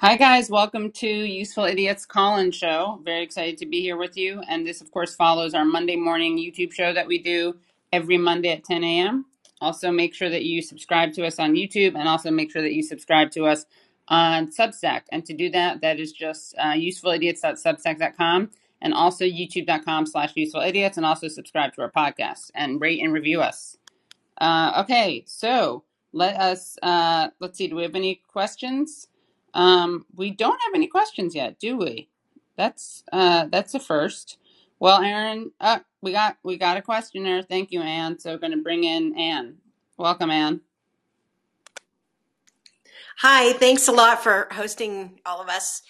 Hi, guys. Welcome to Useful Idiots Call-In Show. Very excited to be here with you. And this, of course, follows our Monday morning YouTube show that we do every Monday at 10 a.m. Also, make sure that you subscribe to us on YouTube and also make sure that you subscribe to us on Substack. And to do that, that is just uh, usefulidiots.substack.com and also youtube.com slash usefulidiots and also subscribe to our podcast and rate and review us. Uh, okay, so let us, uh, let's see, do we have any questions? Um, we don't have any questions yet, do we? That's uh, that's a first. Well, Aaron, uh, we got we got a questioner. Thank you, Anne. So, we're going to bring in Anne. Welcome, Anne. Hi, thanks a lot for hosting all of us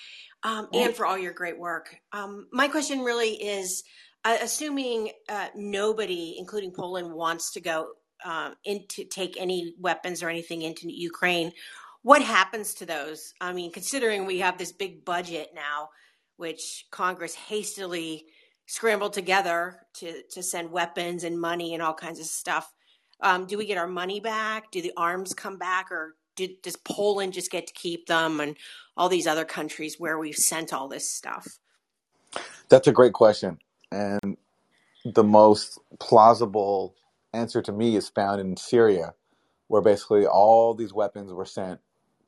um, and for all your great work. Um, my question really is uh, assuming uh, nobody, including Poland, wants to go um, into take any weapons or anything into Ukraine, what happens to those? I mean, considering we have this big budget now, which Congress hastily scrambled together to, to send weapons and money and all kinds of stuff. Um, do we get our money back? Do the arms come back, or does Poland just get to keep them, and all these other countries where we've sent all this stuff? That's a great question, and the most plausible answer to me is found in Syria, where basically all these weapons were sent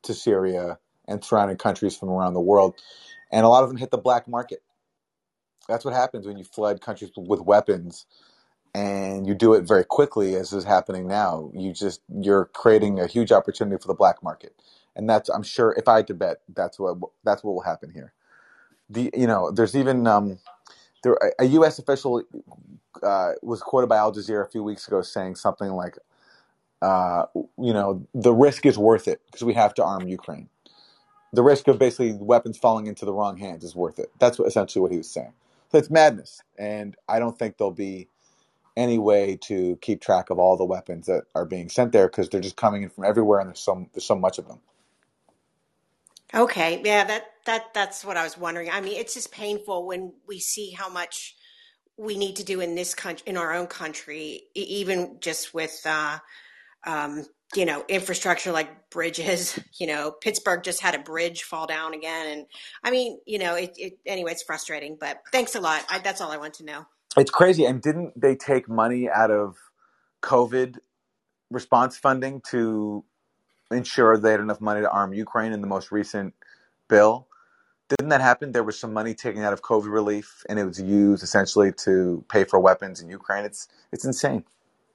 to Syria and surrounding countries from around the world, and a lot of them hit the black market. That's what happens when you flood countries with weapons, and you do it very quickly, as is happening now. You just you're creating a huge opportunity for the black market, and that's I'm sure if I had to bet, that's what that's what will happen here. The you know there's even um, there a U.S. official uh, was quoted by Al Jazeera a few weeks ago saying something like, uh, you know, the risk is worth it because we have to arm Ukraine. The risk of basically weapons falling into the wrong hands is worth it. That's what, essentially what he was saying. So it's madness, and I don't think there'll be any way to keep track of all the weapons that are being sent there because they're just coming in from everywhere, and there's so there's so much of them. Okay, yeah, that that that's what I was wondering. I mean, it's just painful when we see how much we need to do in this country, in our own country, even just with uh, um, you know, infrastructure like bridges. You know, Pittsburgh just had a bridge fall down again, and I mean, you know, it, it anyway, it's frustrating. But thanks a lot. I, that's all I want to know. It's crazy. And didn't they take money out of COVID response funding to ensure they had enough money to arm Ukraine in the most recent bill? Didn't that happen? There was some money taken out of COVID relief, and it was used essentially to pay for weapons in Ukraine. It's it's insane.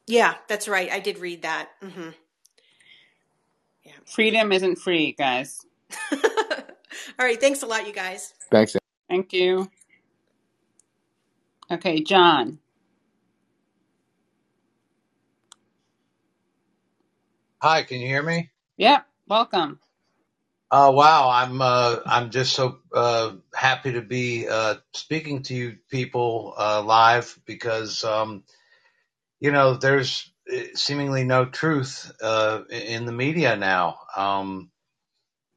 Yeah, that's right. I did read that. hmm Yeah. Freedom isn't free, guys. all right. Thanks a lot, you guys. Thanks. Thank you. Okay, John. Hi, can you hear me? Yep. Welcome. Uh, wow, I'm uh, I'm just so uh, happy to be uh, speaking to you people uh, live because um, you know there's eh, seemingly no truth uh, in the media now. Um,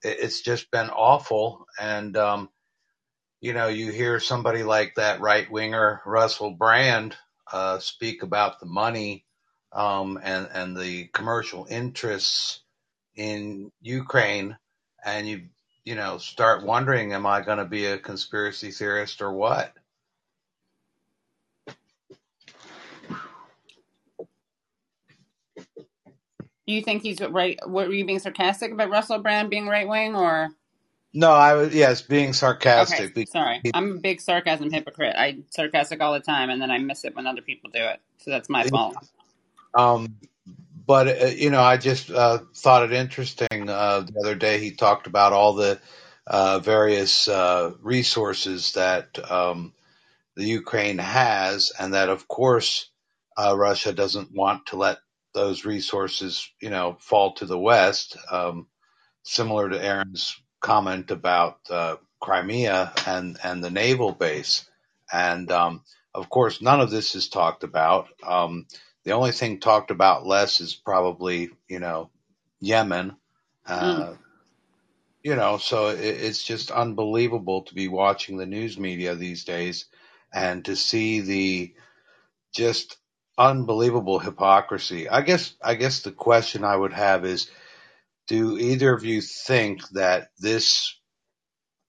it's just been awful, and um, you know you hear somebody like that right winger Russell Brand uh, speak about the money um, and and the commercial interests in Ukraine, and you you know start wondering, am I going to be a conspiracy theorist or what? You think he's right? What were you being sarcastic about Russell Brand being right wing, or No, I was yes being okay? sarcastic. be- Sorry, I'm a big sarcasm hypocrite. I sarcastic all the time, and then I miss it when other people do it. So that's my fault. Um, but uh, you know, I just uh, thought it interesting. Uh, the other day, he talked about all the uh, various uh, resources that um, the Ukraine has, and that of course uh, Russia doesn't want to let those resources, you know, fall to the West. Um, similar to Aaron's comment about uh, Crimea and and the naval base, and um, of course, none of this is talked about. Um, the only thing talked about less is probably, you know, Yemen. Mm. Uh, you know, so it, it's just unbelievable to be watching the news media these days and to see the just unbelievable hypocrisy. I guess, I guess the question I would have is, do either of you think that this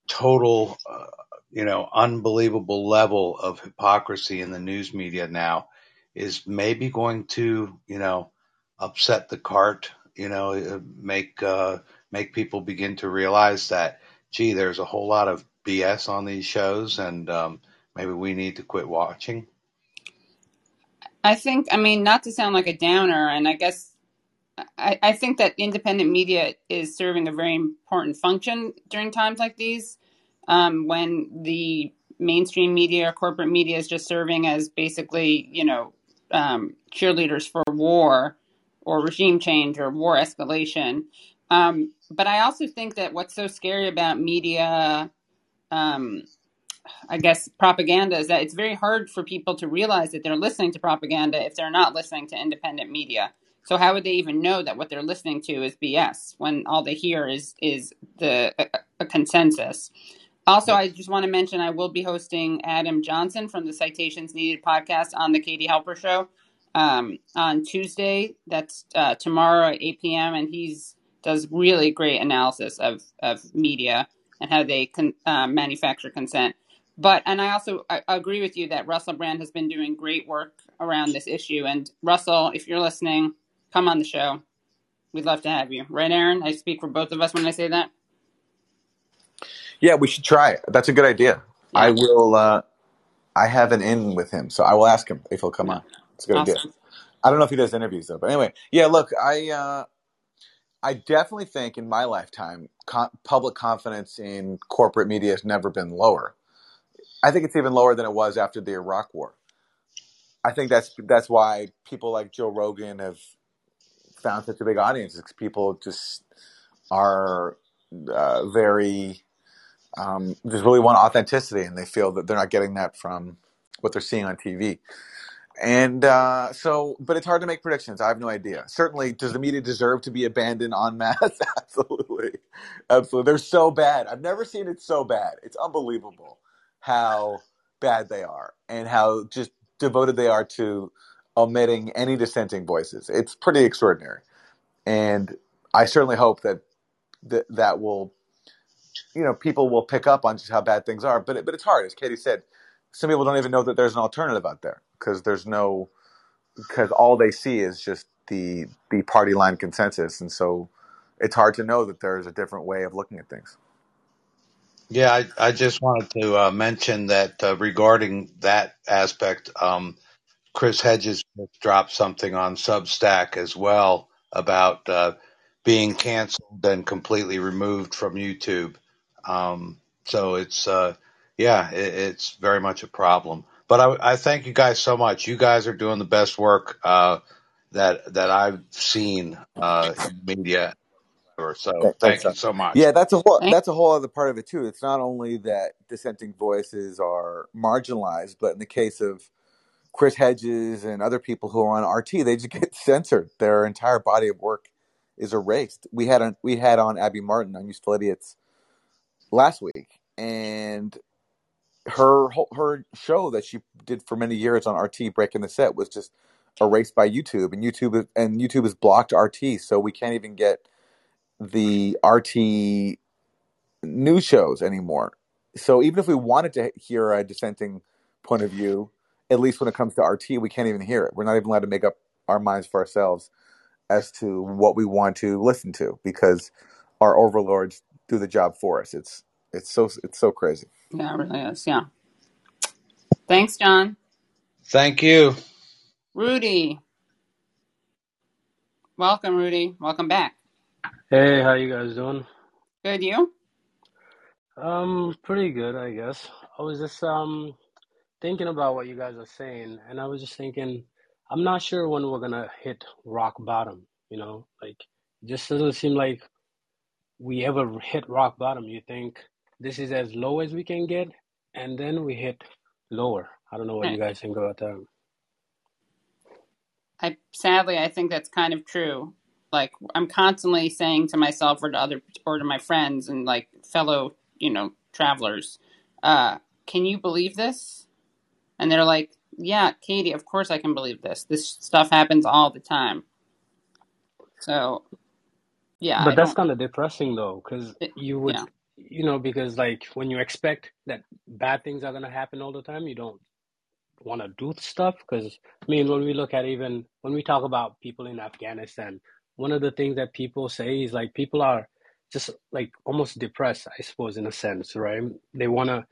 total, uh, you know, unbelievable level of hypocrisy in the news media now is maybe going to, you know, upset the cart, you know, uh, make uh, make people begin to realize that, gee, there's a whole lot of BS on these shows, and um, maybe we need to quit watching. I think, I mean, not to sound like a downer, and I guess I, I think that independent media is serving a very important function during times like these, um, when the mainstream media or corporate media is just serving as basically, you know, um, cheerleaders for war or regime change or war escalation. Um, but I also think that what's so scary about media um, I guess, propaganda is that it's very hard for people to realize that they're listening to propaganda if they're not listening to independent media. So how would they even know that what they're listening to is BS when all they hear is is the a, a consensus? Also, I just want to mention I will be hosting Adam Johnson from the Citations Needed podcast on the Katie Halper Show um, on Tuesday. That's uh, tomorrow at 8 p.m. And he's does really great analysis of of media and how they uh, manufacture consent. But and I also I agree with you that Russell Brand has been doing great work around this issue. And Russell, if you're listening, come on the show. We'd love to have you. Right, Aaron? I speak for both of us when I say that. Yeah, we should try it. That's a good idea. Yeah. I will. Uh, I have an in with him, so I will ask him if he'll come on. It's a good idea. I don't know if he does interviews though, but anyway, yeah. Look, I uh, I definitely think in my lifetime, co- public confidence in corporate media has never been lower. I think it's even lower than it was after the Iraq War. I think that's that's why people like Joe Rogan have found such a big audience. It's people just are uh, very um, just really want authenticity, and they feel that they're not getting that from what they're seeing on TV. And uh, so, but it's hard to make predictions. I have no idea. Certainly, does the media deserve to be abandoned en masse? Absolutely, absolutely. They're so bad. I've never seen it so bad. It's unbelievable how bad they are and how just devoted they are to omitting any dissenting voices. It's pretty extraordinary, and I certainly hope that that, that will, you know, people will pick up on just how bad things are. But it, but it's hard, as Katie said. Some people don't even know that there's an alternative out there because there's no because all they see is just the the party line consensus, and so it's hard to know that there's a different way of looking at things. Yeah, I, I just wanted to uh, mention that uh, regarding that aspect, um, Chris Hedges dropped something on Substack as well about uh, being canceled and completely removed from YouTube. Um, so it's uh, yeah, it, it's very much a problem. But I, I thank you guys so much. You guys are doing the best work uh, that that I've seen uh, in media ever. So Th- thank you so much. Yeah, that's a whole that's a whole other part of it too. It's not only that dissenting voices are marginalized, but in the case of Chris Hedges and other people who are on RT, they just get censored. Their entire body of work is erased. We had on we had on Abby Martin on Useful Idiots last week, and her whole- her show that she did for many years on RT breaking the set was just erased by YouTube, and YouTube and YouTube has blocked RT, so we can't even get the RT news shows anymore. So even if we wanted to hear a dissenting point of view, at least when it comes to RT, we can't even hear it. We're not even allowed to make up our minds for ourselves as to what we want to listen to because our overlords do the job for us. It's it's so it's so crazy. Yeah, it really is. Yeah. Thanks, John. Thank you. Rudy. Welcome, Rudy. Welcome back. Hey, how you guys doing? Good, you? Um, pretty good, I guess. I was just um thinking about what you guys are saying, and I was just thinking, I'm not sure when we're gonna hit rock bottom, you know? Like, it just doesn't seem like we ever hit rock bottom. You think this is as low as we can get, and then we hit lower. I don't know what you guys think about that. I sadly I think that's kind of true. Like I'm constantly saying to myself or to other or to my friends and like fellow, you know, travelers, uh, can you believe this? And they're like, Yeah, Katie, of course I can believe this. This stuff happens all the time. So yeah, I But that's kind of depressing though, because you would yeah. you know, because like when you expect that bad things are gonna happen all the time, you don't want to do stuff. Because I mean, when we look at even when we talk about people in Afghanistan, one of the things that people say is like people are just like almost depressed, I suppose, in a sense, right? They wanna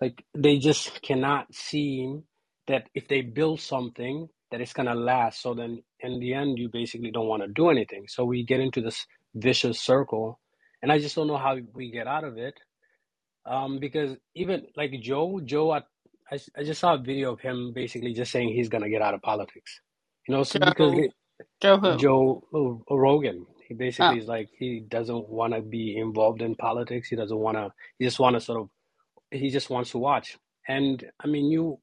like they just cannot seem that if they build something that it's gonna last. So then in the end, you basically don't want to do anything. So we get into this vicious circle, and I just don't know how we get out of it. Um, because even like Joe, Joe, I, I I just saw a video of him basically just saying he's gonna get out of politics. You know, so because they, Joe who? Joe oh, Rogan, he Oh, basically is like he doesn't want to be involved in politics. He doesn't want to. He just want to sort of. He just wants to watch. And I mean, you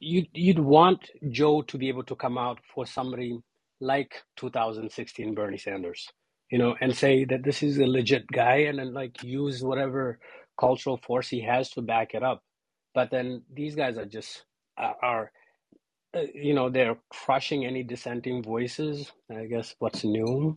you you'd want Joe to be able to come out for somebody like 2016 Bernie Sanders, you know, and say that this is a legit guy, and then like use whatever cultural force he has to back it up. But then these guys are just are uh, you know they're crushing any dissenting voices. I guess what's new,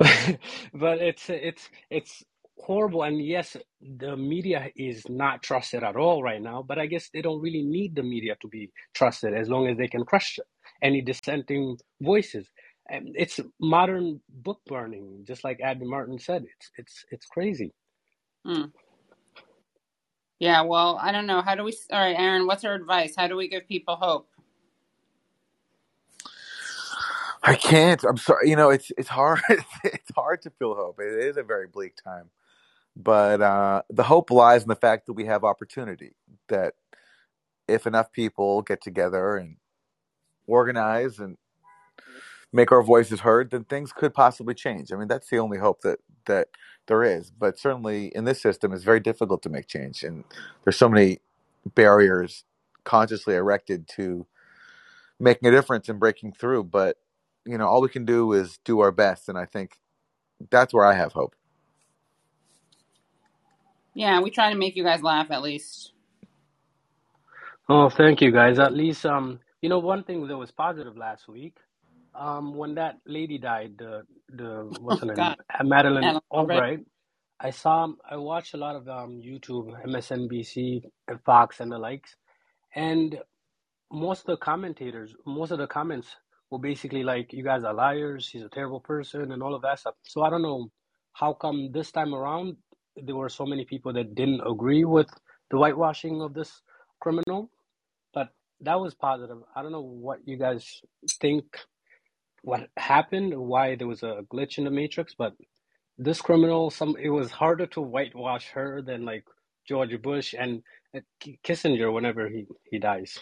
but it's it's it's horrible and yes the media is not trusted at all right now but i guess they don't really need the media to be trusted as long as they can crush any dissenting voices and it's modern book burning just like abby martin said it's it's it's crazy hmm. Yeah, well, I don't know. How do we? All right, Aaron, what's our advice? How do we give people hope? I can't. I'm sorry. You know, it's it's hard. it's hard to feel hope. It is a very bleak time, but uh, the hope lies in the fact that we have opportunity. That if enough people get together and organize and make our voices heard, then things could possibly change. I mean, that's the only hope that that there is. But certainly in this system, it's very difficult to make change, and there's so many barriers consciously erected to making a difference and breaking through. But you know, all we can do is do our best, and I think that's where I have hope. Yeah, we try to make you guys laugh at least. oh thank you guys at least um you know one thing that was positive last week um when that lady died the the what's her name God, Madeleine Alan Albright. albright i saw i watched a lot of um youtube msnbc fox and the likes and most of the commentators, most of the comments were basically like, "You guys are liars. He's a terrible person," and all of that stuff. So I don't know how come this time around there were so many people that didn't agree with the whitewashing of this criminal, but that was positive. I don't know what you guys think what happened, why there was a glitch in the matrix, but this criminal, some it was harder to whitewash her than like George Bush and uh, Kissinger whenever he he dies.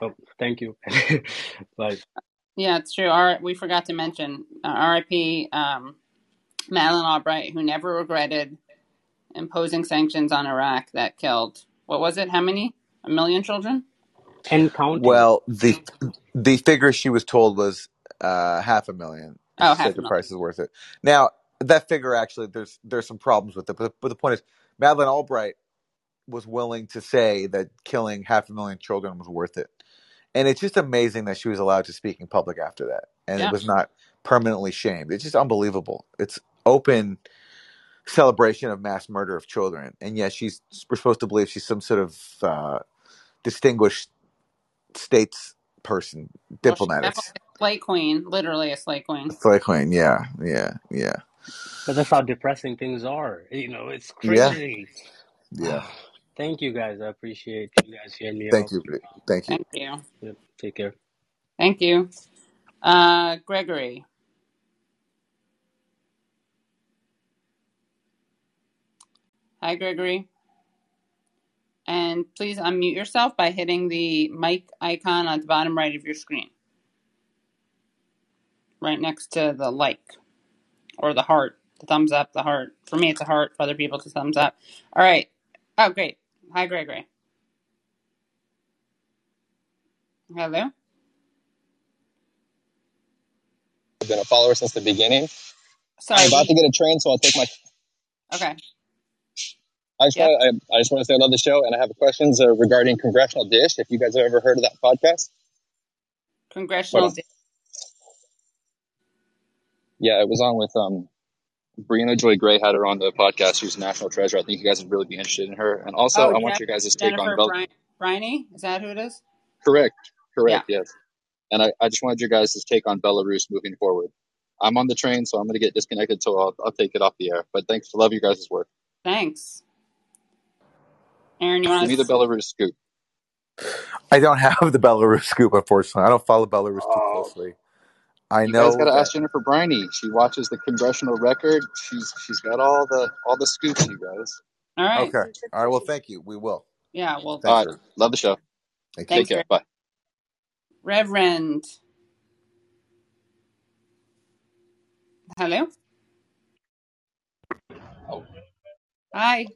Oh, thank you. Bye. Yeah, it's true. Our, we forgot to mention uh, R.I.P. Um, Madeleine Albright, who never regretted imposing sanctions on Iraq that killed what was it? How many? A million children? And counting. Well, the the figure she was told was uh, half a million. Oh, half said a the price is worth it. Now that figure actually, there's there's some problems with it, but, but the point is, Madeleine Albright was willing to say that killing half a million children was worth it, and it's just amazing that she was allowed to speak in public after that, and Yeah. it was not permanently shamed. It's just unbelievable. It's open celebration of mass murder of children, and yet she's we're supposed to believe she's some sort of uh, distinguished states person, Well, diplomat. definitely It's a slay queen, literally a slay queen. Slay Queen. Yeah, yeah, yeah, But that's how depressing things are. You know, it's yeah, yeah. Thank you guys. I appreciate you guys hearing me Thank out. you, Rick. thank you. Thank you. Yep, take care. Thank you. Uh, Gregory. Hi, Gregory. And please unmute yourself by hitting the mic icon at the bottom right of your screen, right next to the like or the heart, the thumbs up, the heart. For me, it's a heart. For other people, it's a thumbs up. All right. Oh, great. Hi, Gregory. Hello. I've been a follower since the beginning. Sorry. I'm about to get a train, so I'll take my. okay. I just want. I, I just want to say I love the show, and I have questions uh, regarding Congressional Dish. If you guys have ever heard of that podcast, Congressional. On. yeah, it was on with um Briahna Joy Gray had her on the podcast. She's a national treasure. I think you guys would really be interested in her. And also, Oh, I want Jen- your guys' take on Jennifer Bel- Bri- Briney, is that who it is? correct, correct, yes. And I, I just wanted your guys' take on Belarus moving forward. I'm on the train, so I'm going to get disconnected, so I'll, I'll take it off the air. But thanks, love you guys' work. Thanks. Aaron, you want Give want me the? Belarus scoop. I don't have the Belarus scoop, unfortunately. I don't follow Belarus too Oh. closely. I know. You know guys got to ask Jennifer Briney. She watches the congressional record. She's she's got all the all the scoops, you guys. All right. Okay. All right. Well, thank you. We will. Yeah. Well, All Thank right, you. love the show. Thank you. Thanks, Take care. Bye. Reverend. Hello. Oh. Hi.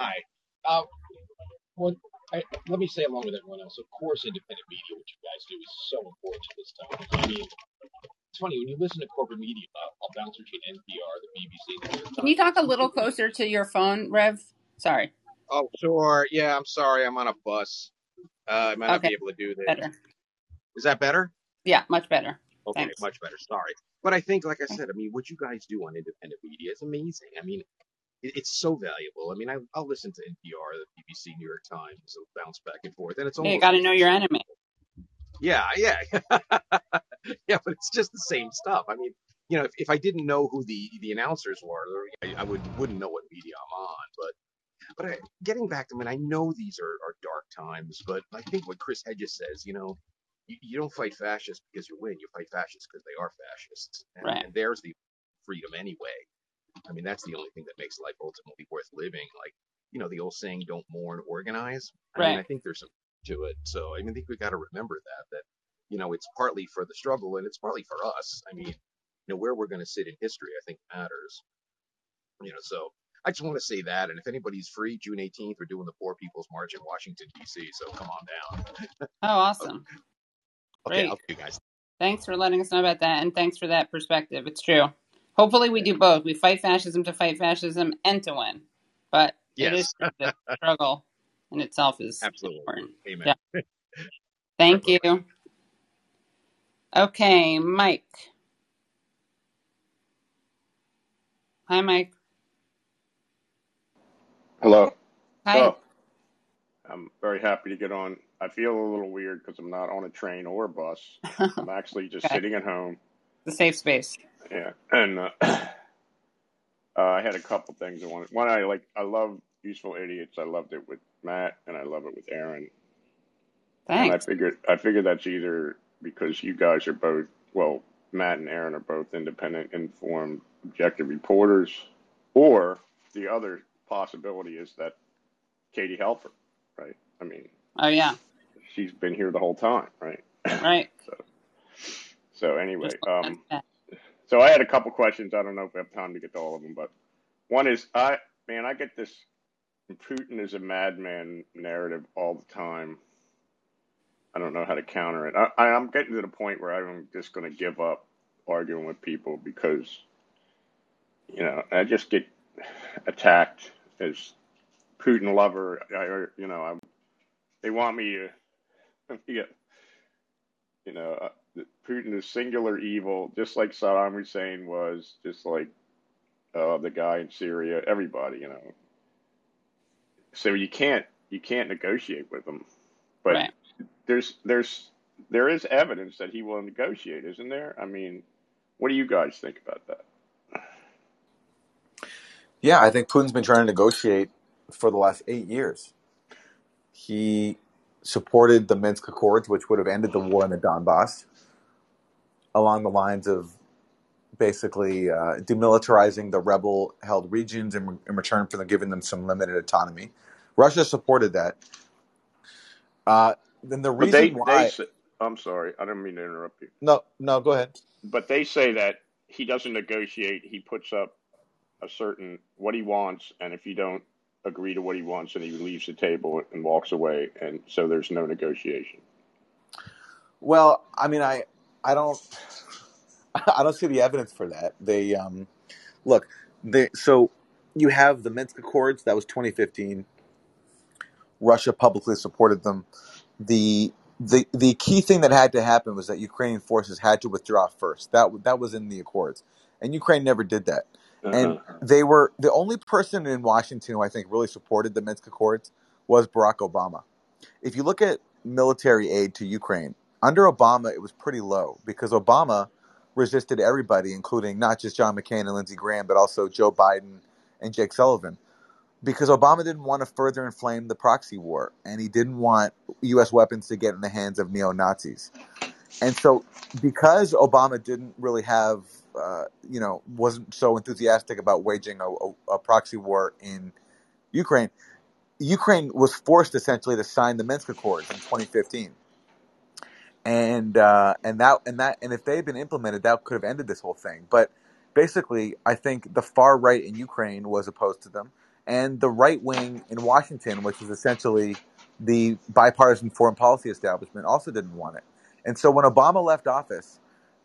Hi. Uh, well, I, let me say along with everyone else, of course, independent media, what you guys do, is so important at this time. I mean, it's funny when you listen to corporate media. Uh, I'll bounce between NPR, the BBC, the Can you talk a little closer to your phone, Rev? Sorry. Oh, sure. Yeah, I'm sorry. I'm on a bus. Uh, I might not be able to do this. Better. Is that better? Yeah, much better. Okay, Thanks. much better. Sorry. But I think, like I said, I mean, what you guys do on independent media is amazing. I mean, it, it's so valuable. I mean, I, I'll listen to NPR, the BBC, New York Times, bounce back and forth, and it's almost you got to know your enemy. Yeah, yeah, yeah, but it's just the same stuff. I mean, you know, if, if I didn't know who the the announcers were, I, I would wouldn't know what media I'm on. But but I, getting back to, I mean, I know these are, are dark times, but I think what Chris Hedges says, you know, you, you don't fight fascists because you win. You fight fascists because they are fascists, and, Right. and there's the freedom anyway. I mean, that's the only thing that makes life ultimately worth living. Like, you know, the old saying, "Don't mourn, organize." I mean, Right. I think there's some to it. So I mean, I think we got to remember that that you know it's partly for the struggle and it's partly for us. I mean, you know, where we're going to sit in history, I think matters. You know, so I just want to say that. And if anybody's free, June 18th, we're doing the Poor People's March in Washington D.C. So come on down. Oh, awesome. Okay, Great. I'll see you guys. Thanks for letting us know about that, and thanks for that perspective. It's true. Hopefully, we do both. We fight fascism to fight fascism and to win. But Yes. true that the struggle in itself is Absolutely. important. Amen. Yeah. Thank you. Okay, Mike. Hi, Mike. Hello. Hi. So, I'm very happy to get on. I feel a little weird because I'm not on a train or a bus. I'm actually just Okay. sitting at home. the safe space. Yeah, and uh, uh, I had a couple things I wanted. One, I like. I love Useful Idiots. I loved it with Matt, and I love it with Aaron. And I Thanks. figured, I figured that's either because you guys are both. Well, Matt and Aaron are both independent, informed, objective reporters, or the other possibility is that Katie Halper, right? I mean, Oh, yeah. she's been here the whole time, right? Right. So, so anyway, um. So I had a couple questions. I don't know if we have time to get to all of them, but one is, I man, I get this Putin is a madman narrative all the time. I don't know how to counter it. I, I'm getting to the point where I'm just going to give up arguing with people because, you know, I just get attacked as Putin lover. I, or, you know, I, they want me to, you know, Putin is singular evil, just like Saddam Hussein was, just like uh, the guy in Syria. Everybody, you know. So you can't you can't negotiate with him, but Right. there's there's there is evidence that he will negotiate, isn't there? I mean, what do you guys think about that? Yeah, I think Putin's been trying to negotiate for the last eight years. He supported the Minsk Accords, which would have ended the war in the Donbass, along the lines of basically uh, demilitarizing the rebel held regions in, in return for them giving them some limited autonomy. Russia supported that. Uh, then the reason they why. they say, I'm sorry, I didn't mean to interrupt you. No, no, go ahead. But they say that he doesn't negotiate. He puts up a certain what he wants, and if you don't agree to what he wants, then he leaves the table and walks away, and so there's no negotiation. Well, I mean, I, I don't, I don't see the evidence for that. They, um, look, they, so you have the Minsk Accords. That was 2015. Russia publicly supported them. The, the, the key thing that had to happen was that Ukrainian forces had to withdraw first. That, that was in the Accords. and Ukraine never did that. Uh-huh. And they were the only person in Washington who I think really supported the Minsk Accords was Barack Obama. If you look at military aid to Ukraine, under Obama, it was pretty low because Obama resisted everybody, including not just John McCain and Lindsey Graham, but also Joe Biden and Jake Sullivan, because Obama didn't want to further inflame the proxy war and he didn't want U.S. weapons to get in the hands of neo Nazis. And so, because Obama didn't really have, uh, you know, wasn't so enthusiastic about waging a, a, a proxy war in Ukraine, Ukraine was forced essentially to sign the Minsk Accords in 2015 and uh, and that and that and if they had been implemented, that could have ended this whole thing. But basically, I think the far right in Ukraine was opposed to them, and the right wing in Washington, which is essentially the bipartisan foreign policy establishment, also didn't want it. And so when Obama left office,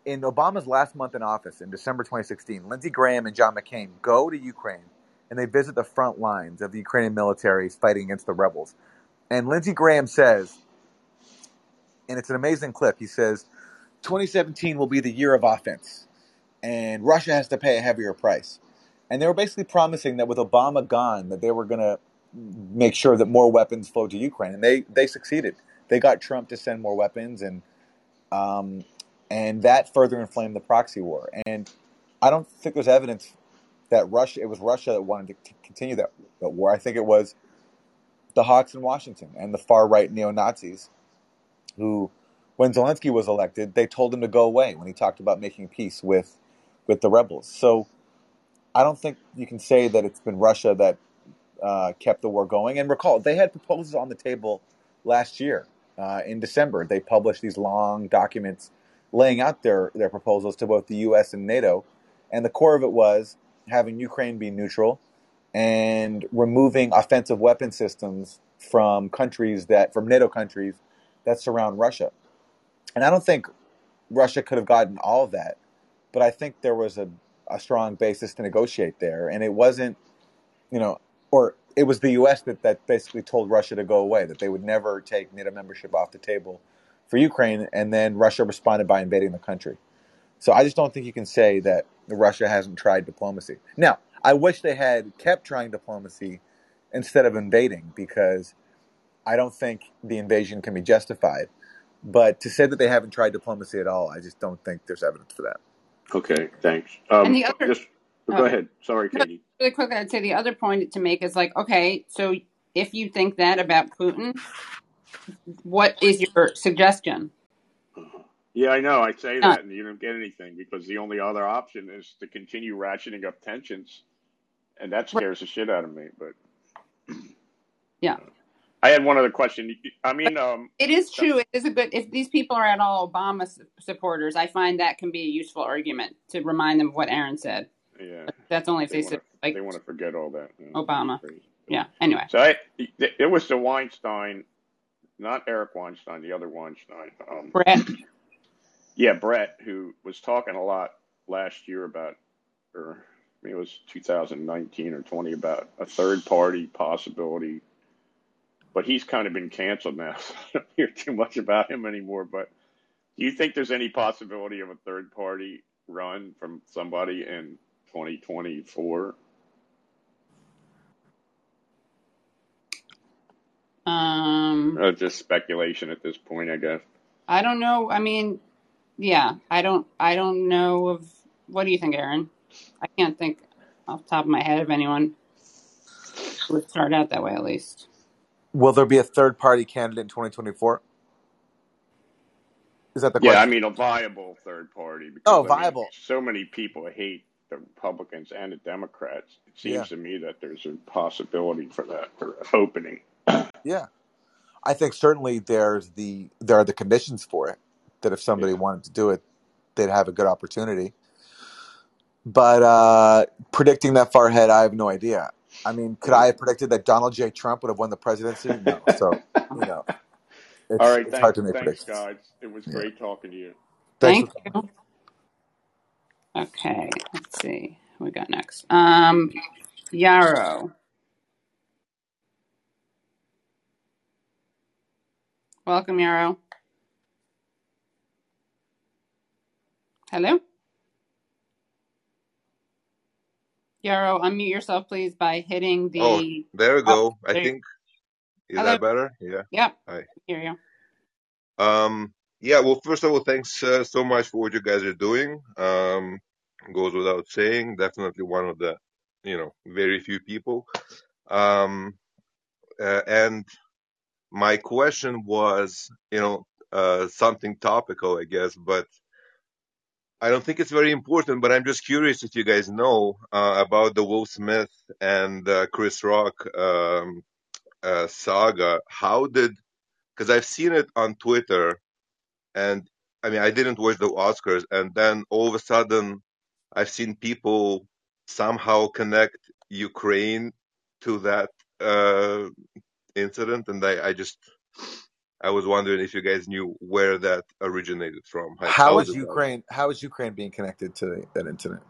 in Obama's last month in office, in December 2016, Lindsey Graham and John McCain go to Ukraine and they visit the front lines of the Ukrainian militaries fighting against the rebels. And Lindsey Graham says and it's an amazing clip. He says, 2017 will be the year of offense, and Russia has to pay a heavier price. And they were basically promising that with Obama gone, that they were going to make sure that more weapons flowed to Ukraine, and they they succeeded. They got Trump to send more weapons, and um, and that further inflamed the proxy war. And I don't think there's evidence that Russia it was Russia that wanted to continue that, that war. I think it was the hawks in Washington and the far right neo Nazis who, when Zelensky was elected, they told him to go away when he talked about making peace with with the rebels. So I don't think you can say that it's been Russia that uh, kept the war going. And recall, they had proposals on the table last year uh, in December. They published these long documents laying out their their proposals to both the U.S. and NATO, and the core of it was having Ukraine be neutral and removing offensive weapon systems from countries that from NATO countries that surround Russia. And I don't think Russia could have gotten all of that, but I think there was a, a strong basis to negotiate there. And it wasn't, you know, or it was the U.S. that, that basically told Russia to go away, that they would never take NATO membership off the table for Ukraine. And then Russia responded by invading the country. So I just don't think you can say that Russia hasn't tried diplomacy. Now, I wish they had kept trying diplomacy instead of invading because I don't think the invasion can be justified. But to say that they haven't tried diplomacy at all, I just don't think there's evidence for that. Okay, thanks. Um, and the other, just, go ahead. Sorry, Katie. Really quickly, I'd say the other point to make is like, okay, so if you think that about Putin, what is your suggestion? Uh-huh. Yeah, I know. I say that, and you don't get anything because the only other option is to continue ratcheting up tensions, and that scares the shit out of me. But yeah, I had one other question. I mean, um, it is true. It is a good. If these people are at all Obama supporters, I find that can be a useful argument to remind them of what Aaron said. Yeah, but that's only if they, they, wanna, like they want to forget all that. You know, Obama. Yeah. Anyway, so I, it was the Weinstein, not Eric Weinstein, the other Weinstein. Um, Brett. Yeah, Brett, who was talking a lot last year about, or I mean, it was 2019 or 20 about a third party possibility but he's kind of been canceled now. So I don't hear too much about him anymore. But do you think there's any possibility of a third party run from somebody in 2024? Um, uh, just speculation at this point, I guess. I don't know. I mean, yeah, I don't. I don't know of. What do you think, Aaron? I can't think off the top of my head of anyone who would start out that way, at least. Will there be a third party candidate in 2024? Is that the yeah. I mean a viable third party. Because, oh, I viable. Mean, so many people hate the Republicans and the Democrats. It seems Yeah. to me that there's a possibility for that for opening. Yeah. I think certainly there's the there are the conditions for it that if somebody Yeah. wanted to do it, they'd have a good opportunity. But uh, predicting that far ahead, I have no idea. I mean, could I have predicted that Donald J. Trump would have won the presidency? No. So you know, it's All right, it's hard thanks, to make thanks, predictions. guys. It was Yeah. great talking to you. Thanks Thank you. Okay, let's see who we got next. Um, Yarrow. Welcome, Yarrow. Hello. Yarrow, unmute yourself, please, by hitting the. Oh, the. there we Oh, go. I you think is Hello. that better? Yeah. Yep. Hi. Hear you. Um, yeah, well, first of all, thanks uh, so much for what you guys are doing. Um, goes without saying, definitely one of the, you know, very few people. Um, uh, and my question was, you know, uh, something topical, I guess, but I don't think it's very important, but I'm just curious if you guys know uh, about the Will Smith and uh, Chris Rock um, uh, saga. How did, because I've seen it on Twitter and I mean, I didn't watch the Oscars, and then all of a sudden, I've seen people somehow connect Ukraine to that uh, incident, and I, I just I was wondering if you guys knew where that originated from. Like, How how is that? Ukraine? How is Ukraine being connected to that incident?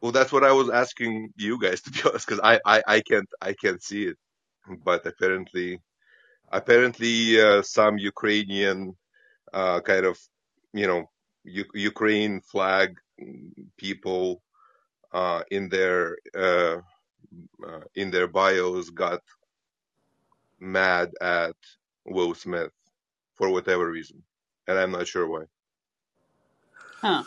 Well, that's what I was asking you guys to be honest, because I, I I can't I can't see it, but apparently apparently uh, some Ukrainian uh, kind of you know U- Ukraine flag people uh, in their uh, uh, in their bios got mad at Will Smith for whatever reason, and I'm not sure why. Huh.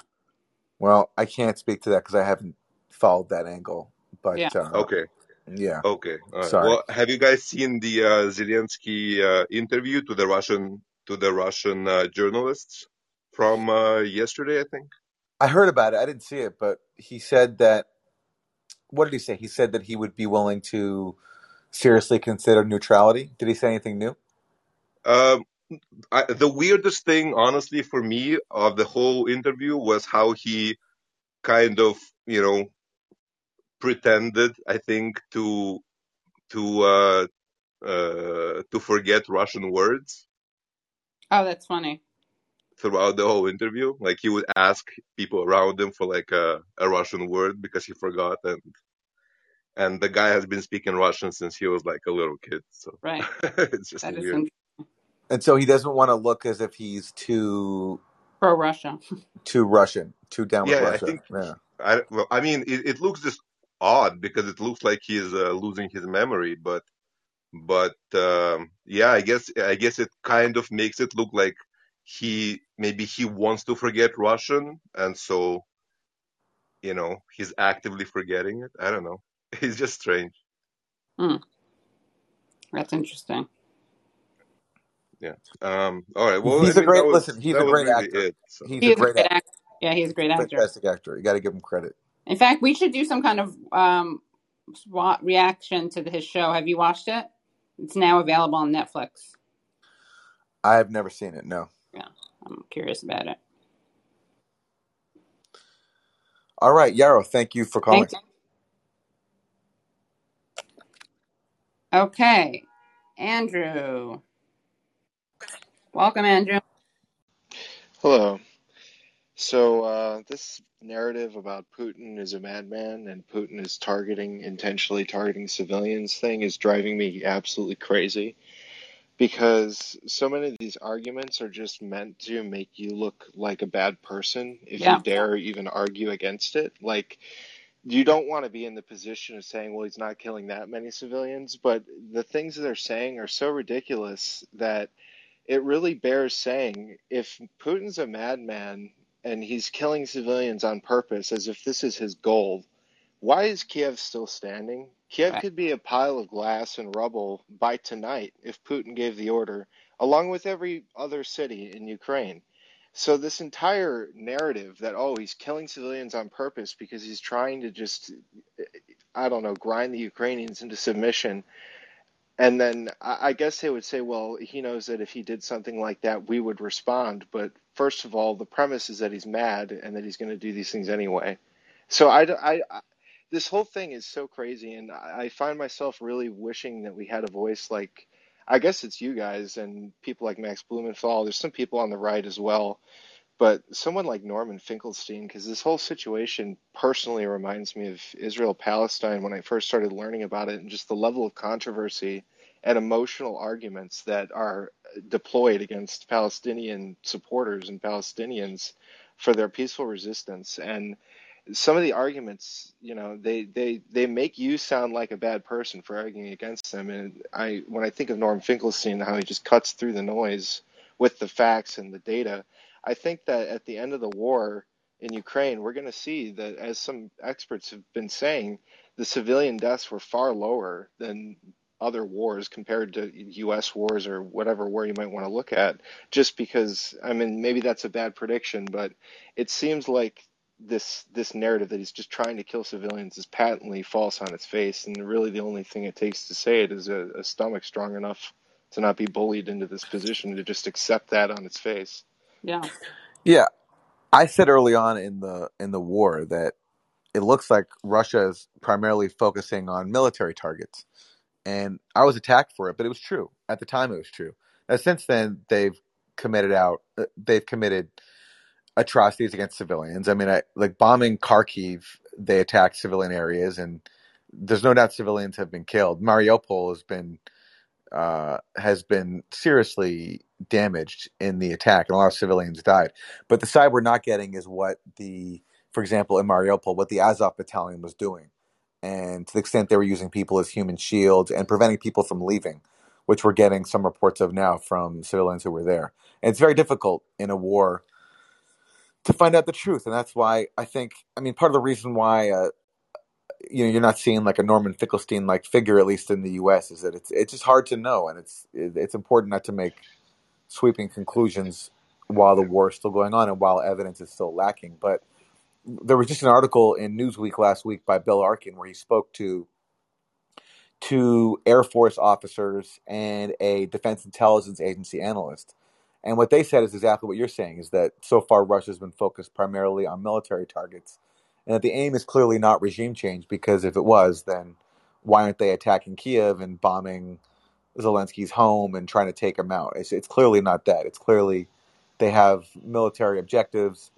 Well, I can't speak to that because I haven't followed that angle. But Yeah. uh, Okay, yeah, okay, all right. sorry. Well, have you guys seen the uh, Zelensky uh, interview to the Russian to the Russian uh, journalists from uh, yesterday? I think. I heard about it. I didn't see it, but he said that. What did he say? He said that he would be willing to seriously consider neutrality. Did he say anything new? Um, I, the weirdest thing, honestly, for me of the whole interview was how he kind of, you know, pretended, I think, to to uh, uh, to forget Russian words Oh, that's funny. throughout the whole interview. Like he would ask people around him for like a, a Russian word because he forgot, and and the guy has been speaking Russian since he was like a little kid. So Right. it's just That is weird. And so he doesn't want to look as if he's too pro Russia. too Russian, too down with Yeah, I Russia. think Yeah. I well, I mean, it, it looks just odd because it looks like he's uh, losing his memory, but but um, yeah, I guess I guess it kind of makes it look like he maybe he wants to forget Russian, and so you know he's actively forgetting it. I don't know. It's just strange. Hmm. That's interesting. Yeah. Um. All right. Well, He's a mean that great was listen. He's a great really actor. it. So He's He a is a great, great actor, actor. Yeah, he's a great actor. fantastic actor. You got to give him credit. In fact, we should do some kind of um, SWAT reaction to his show. Have you watched it? It's now available on Netflix. I've never seen it. No. Yeah, I'm curious about it. All right, Yarrow. Thank you for calling. Thank you. Okay, Andrew. Welcome, Andrew. Hello. So, uh, this narrative about Putin is a madman and Putin is targeting, intentionally targeting civilians thing is driving me absolutely crazy because so many of these arguments are just meant to make you look like a bad person if Yeah. you dare even argue against it. Like, you don't want to be in the position of saying, well, he's not killing that many civilians, but the things that they're saying are so ridiculous that it really bears saying if Putin's a madman and he's killing civilians on purpose as if this is his goal, why is Kiev still standing? Kiev Right. could be a pile of glass and rubble by tonight if Putin gave the order, along with every other city in Ukraine. So this entire narrative that oh he's killing civilians on purpose because he's trying to just I don't know grind the Ukrainians into submission and then I guess they would say, well, he knows that if he did something like that, we would respond. But first of all, the premise is that he's mad and that he's going to do these things anyway. So I, I, I- this whole thing is so crazy, and I find myself really wishing that we had a voice like, I guess it's you guys and people like Max Blumenthal. There's some people on the right as well, but someone like Norman Finkelstein, because this whole situation personally reminds me of Israel Palestine when I first started learning about it, and just the level of controversy and emotional arguments that are deployed against Palestinian supporters and Palestinians for their peaceful resistance. And some of the arguments, you know, they, they, they make you sound like a bad person for arguing against them. And I, when I think of Norm Finkelstein, how he just cuts through the noise with the facts and the data, I think that at the end of the war in Ukraine, we're going to see that, as some experts have been saying, the civilian deaths were far lower than other wars compared to U.S. wars or whatever war you might want to look at. Just because, I mean, maybe that's a bad prediction, but it seems like this this narrative that he's just trying to kill civilians is patently false on its face, and really the only thing it takes to say it is a, a stomach strong enough to not be bullied into this position to just accept that on its face. Yeah. Yeah, I said early on in the in the war that it looks like Russia is primarily focusing on military targets, and I was attacked for it, but it was true at the time. It was true. Now since then, they've committed out. Uh, they've committed atrocities against civilians. I mean, I, like bombing Kharkiv, they attacked civilian areas, and there's no doubt civilians have been killed. Mariupol has been uh, has been seriously damaged in the attack, and a lot of civilians died. But the side we're not getting is what the, for example, in Mariupol, what the Azov battalion was doing, and to the extent they were using people as human shields and preventing people from leaving, which we're getting some reports of now from civilians who were there. And it's very difficult in a war to find out the truth, and that's why I think. I mean, part of the reason why uh, you know you're not seeing like a Norman Finkelstein like figure at least in the U.S. is that it's it's just hard to know, and it's it's important not to make sweeping conclusions while the war is still going on and while evidence is still lacking. But there was just an article in Newsweek last week by Bill Arkin where he spoke to to Air Force officers and a Defense Intelligence Agency analyst. And what they said is exactly what you're saying is that so far Russia's been focused primarily on military targets and that the aim is clearly not regime change because if it was, then why aren't they attacking Kiev and bombing Zelensky's home and trying to take him out? It's, it's clearly not that. It's clearly they have military objectives.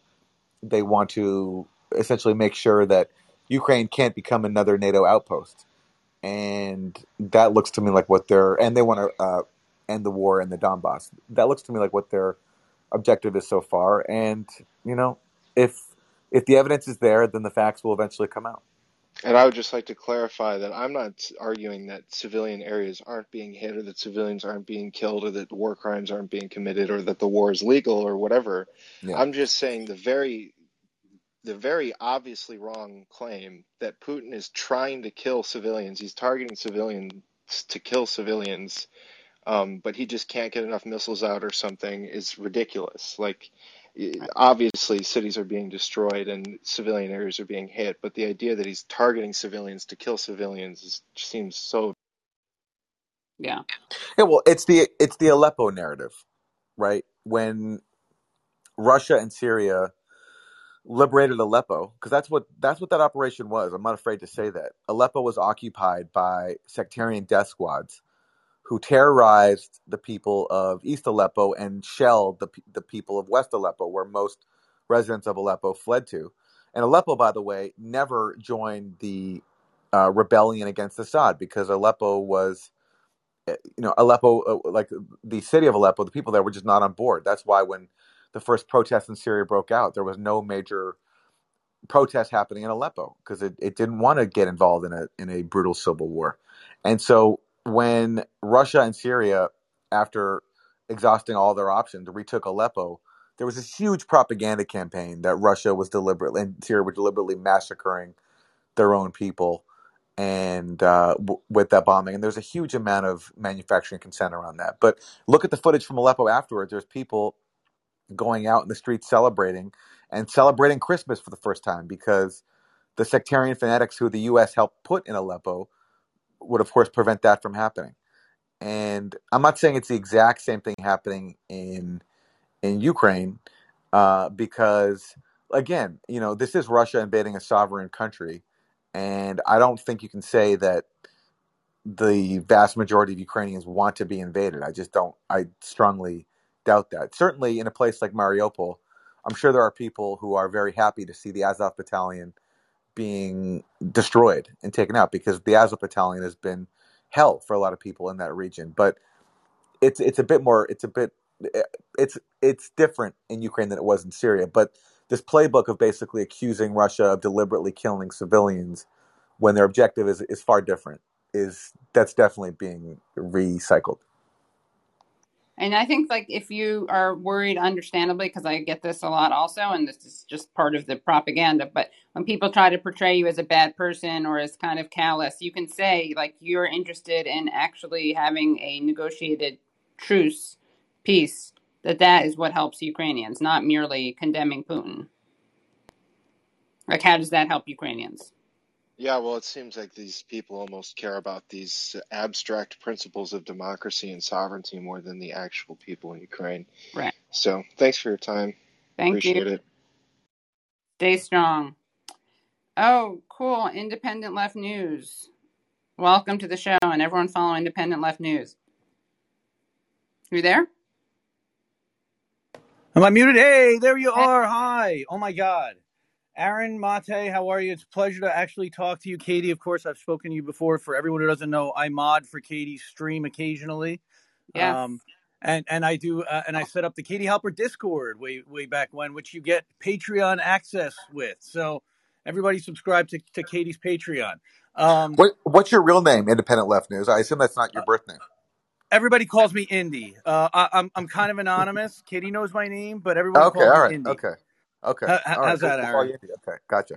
They want to essentially make sure that Ukraine can't become another NATO outpost, and that looks to me like what they're and they want to uh, end the war in the Donbass. That looks to me like what their objective is so far. And you know, if if the evidence is there, then the facts will eventually come out. And I would just like to clarify that I'm not arguing that civilian areas aren't being hit or that civilians aren't being killed or that war crimes aren't being committed or that the war is legal or whatever. Yeah. I'm just saying the very the very obviously wrong claim that Putin is trying to kill civilians. He's targeting civilians to kill civilians, um, but he just can't get enough missiles out or something is ridiculous. Like obviously cities are being destroyed and civilian areas are being hit, but the idea that he's targeting civilians to kill civilians is, seems so. Yeah. Yeah. Well, it's the it's the Aleppo narrative, right? When Russia and Syria liberated Aleppo, because that's what that's what that operation was. I'm not afraid to say that Aleppo was occupied by sectarian death squads who terrorized the people of East Aleppo and shelled the, the people of West Aleppo, where most residents of Aleppo fled to. And Aleppo, by the way, never joined the uh, rebellion against Assad because Aleppo was, eh, you know, Aleppo, uh, like the city of Aleppo, the people there were just not on board. That's why when the first protests in Syria broke out, there was no major protest happening in Aleppo because it, it didn't want to get involved in a in a brutal civil war. And so when Russia and Syria, after exhausting all their options, retook Aleppo, there was this huge propaganda campaign that Russia was deliberately and Syria were deliberately massacring their own people and uh, w- with that bombing. And there's a huge amount of manufacturing consent around that. But look at the footage from Aleppo afterwards. There's people going out in the streets celebrating and celebrating Christmas for the first time because the sectarian fanatics who the U.S. helped put in Aleppo would of course prevent that from happening. And I'm not saying it's the exact same thing happening in in Ukraine, uh, because again, you know, this is Russia invading a sovereign country, and I don't think you can say that the vast majority of Ukrainians want to be invaded. I just don't. I strongly doubt that. Certainly, in a place like Mariupol, I'm sure there are people who are very happy to see the Azov battalion being destroyed and taken out because the Azov battalion has been hell for a lot of people in that region. But it's it's a bit more it's a bit it's it's different in Ukraine than it was in Syria. But this playbook of basically accusing Russia of deliberately killing civilians when their objective is is far different is that's definitely being recycled. And I think like if you are worried, understandably, because I get this a lot also, and this is just part of the propaganda. But when people try to portray you as a bad person or as kind of callous, you can say like you're interested in actually having a negotiated truce, peace. That that is what helps Ukrainians, not merely condemning Putin. Like, how does that help Ukrainians? Yeah, well, it seems like these people almost care about these abstract principles of democracy and sovereignty more than the actual people in Ukraine. Right. So, thanks for your time. Thank Appreciate you. it. Stay strong. Oh, cool. Independent Left News. Welcome to the show, and everyone follow Independent Left News. You there? Am I muted? Hey, there you are. Hi. Oh my God. Aaron Maté, how are you? It's a pleasure to actually talk to you. Katie, of course, I've spoken to you before. For everyone who doesn't know, I mod for Katie's stream occasionally. Yes. Um, and and I do uh, and I set up the Katie Halper Discord way way back when, which you get Patreon access with. So everybody subscribe to, to Katie's Patreon. Um, What what's your real name? Independent Left News. I assume that's not your birth name. everybody calls me Indy. Uh, I, I'm I'm kind of anonymous. Katie knows my name, but everybody Okay, calls all me right. Indy. Okay. Okay. How, how's Cool. that, Aaron? Okay. Gotcha.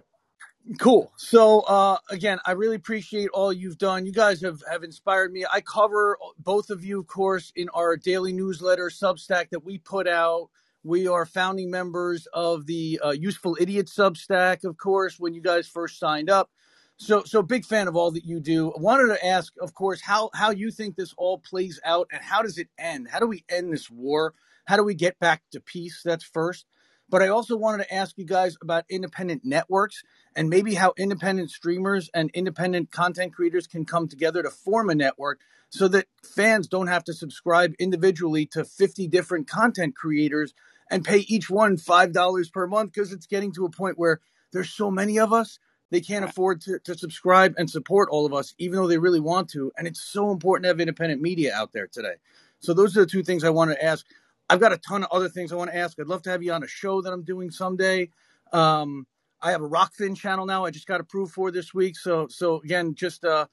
Cool. So uh, again, I really appreciate all you've done. You guys have have inspired me. I cover both of you, of course, in our daily newsletter Substack that we put out. We are founding members of the uh, Useful Idiot Substack, of course, when you guys first signed up. So, so big fan of all that you do. I wanted to ask, of course, how how you think this all plays out, and how does it end? How do we end this war? How do we get back to peace? That's first. But I also wanted to ask you guys about independent networks and maybe how independent streamers and independent content creators can come together to form a network so that fans don't have to subscribe individually to 50 different content creators and pay each one $5 per month because it's getting to a point where there's so many of us they can't afford to, to subscribe and support all of us even though they really want to. And it's so important to have independent media out there today. So those are the two things i want to ask i've got a ton of other things i want to ask i'd love to have you on a show that i'm doing someday um, I have a Rokfin channel now. I just got approved for this week. So so again, just uh,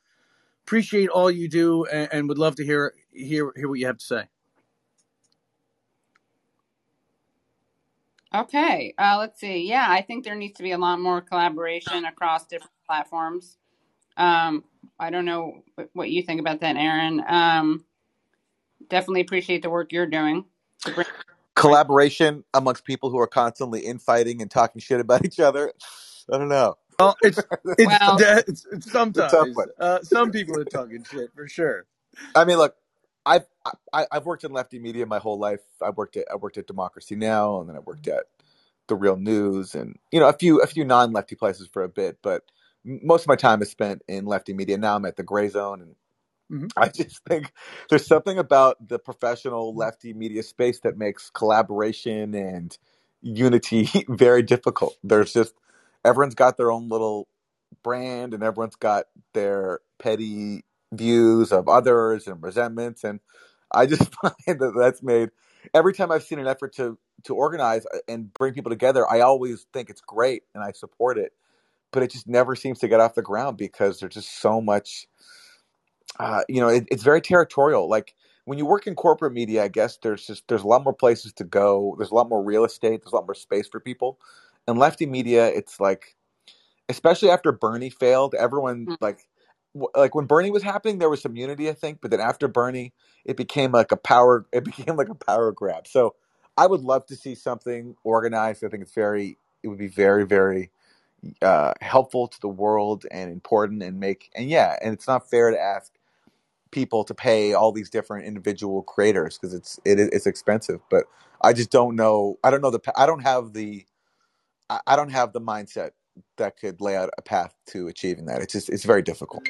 appreciate all you do and, and would love to hear hear hear what you have to say. Okay. Uh, let's see. Yeah, I think there needs to be a lot more collaboration across different platforms. Um, I don't know what- you think about that, Aaron. Um, definitely appreciate the work you're doing. To bring- Collaboration amongst people who are constantly infighting and talking shit about each other. I don't know. Well, it's it's Well, it's, it's It's sometimes uh, some people are talking shit for sure. I mean, look, I've I, I've worked in lefty media my whole life. I worked at I worked at Democracy Now, and then I worked at the Real News, and you know a few a few non lefty places for a bit. But most of my time is spent in lefty media. Now I'm at the Gray Zone, and Mhm. I just think there's something about the professional lefty media space that makes collaboration and unity very difficult. There's just everyone's got their own little brand and everyone's got their petty views of others and resentments and I just find that that's made every time I've seen an effort to to organize and bring people together I always think it's great and I support it but it just never seems to get off the ground because there's just so much uh, you know it, it's very territorial. Like when you work in corporate media i guess there's just there's a lot more places to go. There's a lot more real estate. There's a lot more space for people. And lefty media it's like especially after bernie failed everyone Mm. like w- like when bernie was happening there was some unity i think but then after bernie it became like a power it became like a power grab. So i would love to see something organized. I think it's very it would be very very uh, helpful to the world and important and make and yeah and it's not fair to ask people to pay all these different individual creators because it's it, it's expensive but i just don't know i don't know the i don't have the I don't have the mindset that could lay out a path to achieving that it's just it's very difficult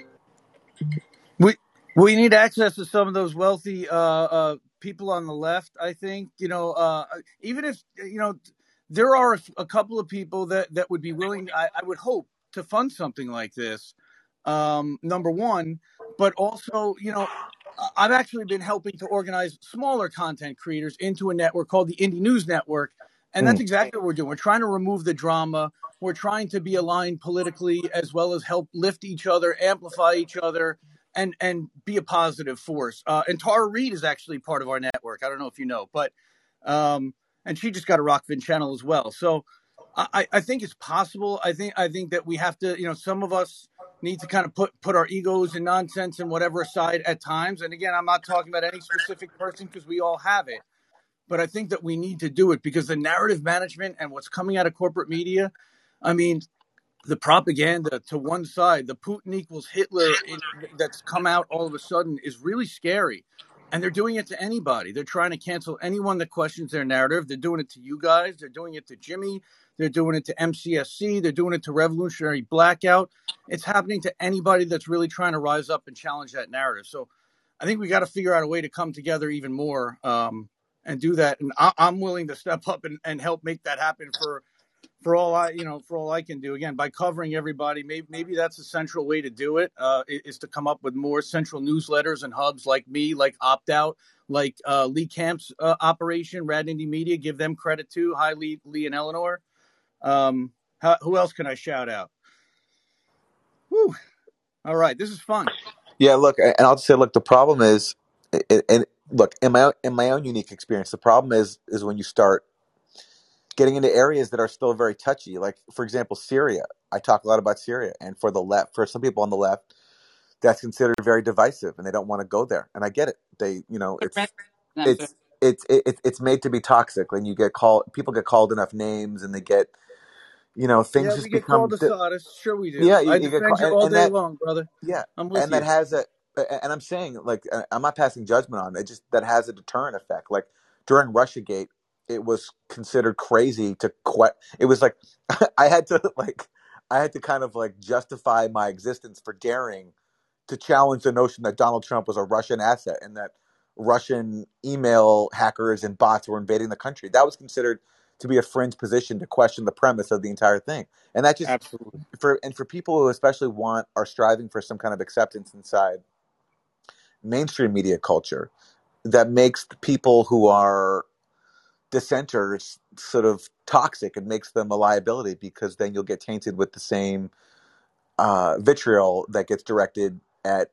We we need access to some of those wealthy uh, uh, people on the left. I think you know, uh, even if you know, there are a, a couple of people that that would be willing. I, I would hope to fund something like this. Um, number one, but also you know, I've actually been helping to organize smaller content creators into a network called the Indie News Network. And that's exactly what we're doing. We're trying to remove the drama. We're trying to be aligned politically as well as help lift each other, amplify each other, and and be a positive force. Uh, and Tara Reid is actually part of our network. I don't know if you know, but um, and she just got a Rokfin channel as well. So I, I think it's possible. I think I think that we have to, you know, some of us need to kind of put put our egos and nonsense and whatever aside at times. And again, I'm not talking about any specific person because we all have it. But I think that we need to do it because the narrative management and what's coming out of corporate media, I mean, the propaganda to one side, the Putin equals Hitler that's come out all of a sudden is really scary. And they're doing it to anybody. They're trying to cancel anyone that questions their narrative. They're doing it to you guys. They're doing it to Jimmy. They're doing it to MCSC. They're doing it to Revolutionary Blackout. It's happening to anybody that's really trying to rise up and challenge that narrative. So I think we got to figure out a way to come together even more um, and do that. And I, am willing to step up and, and help make that happen for for all I, you know, for all I can do, again, by covering everybody, maybe, maybe that's a central way to do it, uh, is to come up with more central newsletters and hubs like me, like Opt Out, like uh, Lee Camp's uh, operation, Rad Indie Media, give them credit too. Hi, Lee, Lee and Eleanor. Um, how, who else can I shout out? Whew. All right, this is fun. Yeah, look, and I'll just say, look, the problem is, and look, in my in my own unique experience, the problem is is when you start getting into areas that are still very touchy. Like, for example, Syria. I talk a lot about Syria, and for the left, for some people on the left, that's considered very divisive, and they don't want to go there. And I get it. They, you know, it's it's it's it's it's made to be toxic, and you get called. People get called enough names, and they get, you know, things yeah, just we get become. called a sadist. Sure, we do. Yeah, you, I you get called, you all and day that long, brother. yeah, I'm with and that has a, and I'm saying like uh, I'm not passing judgment on it. it. Just that has a deterrent effect. Like during RussiaGate, it was considered crazy to quit. It was like I had to like I had to kind of like justify my existence for daring to challenge the notion that Donald Trump was a Russian asset and that Russian email hackers and bots were invading the country. That was considered to be a fringe position to question the premise of the entire thing. And that just Absolutely. for and for people who especially want are striving for some kind of acceptance inside mainstream media culture that makes people who are dissenters sort of toxic and makes them a liability because then you'll get tainted with the same uh, vitriol that gets directed at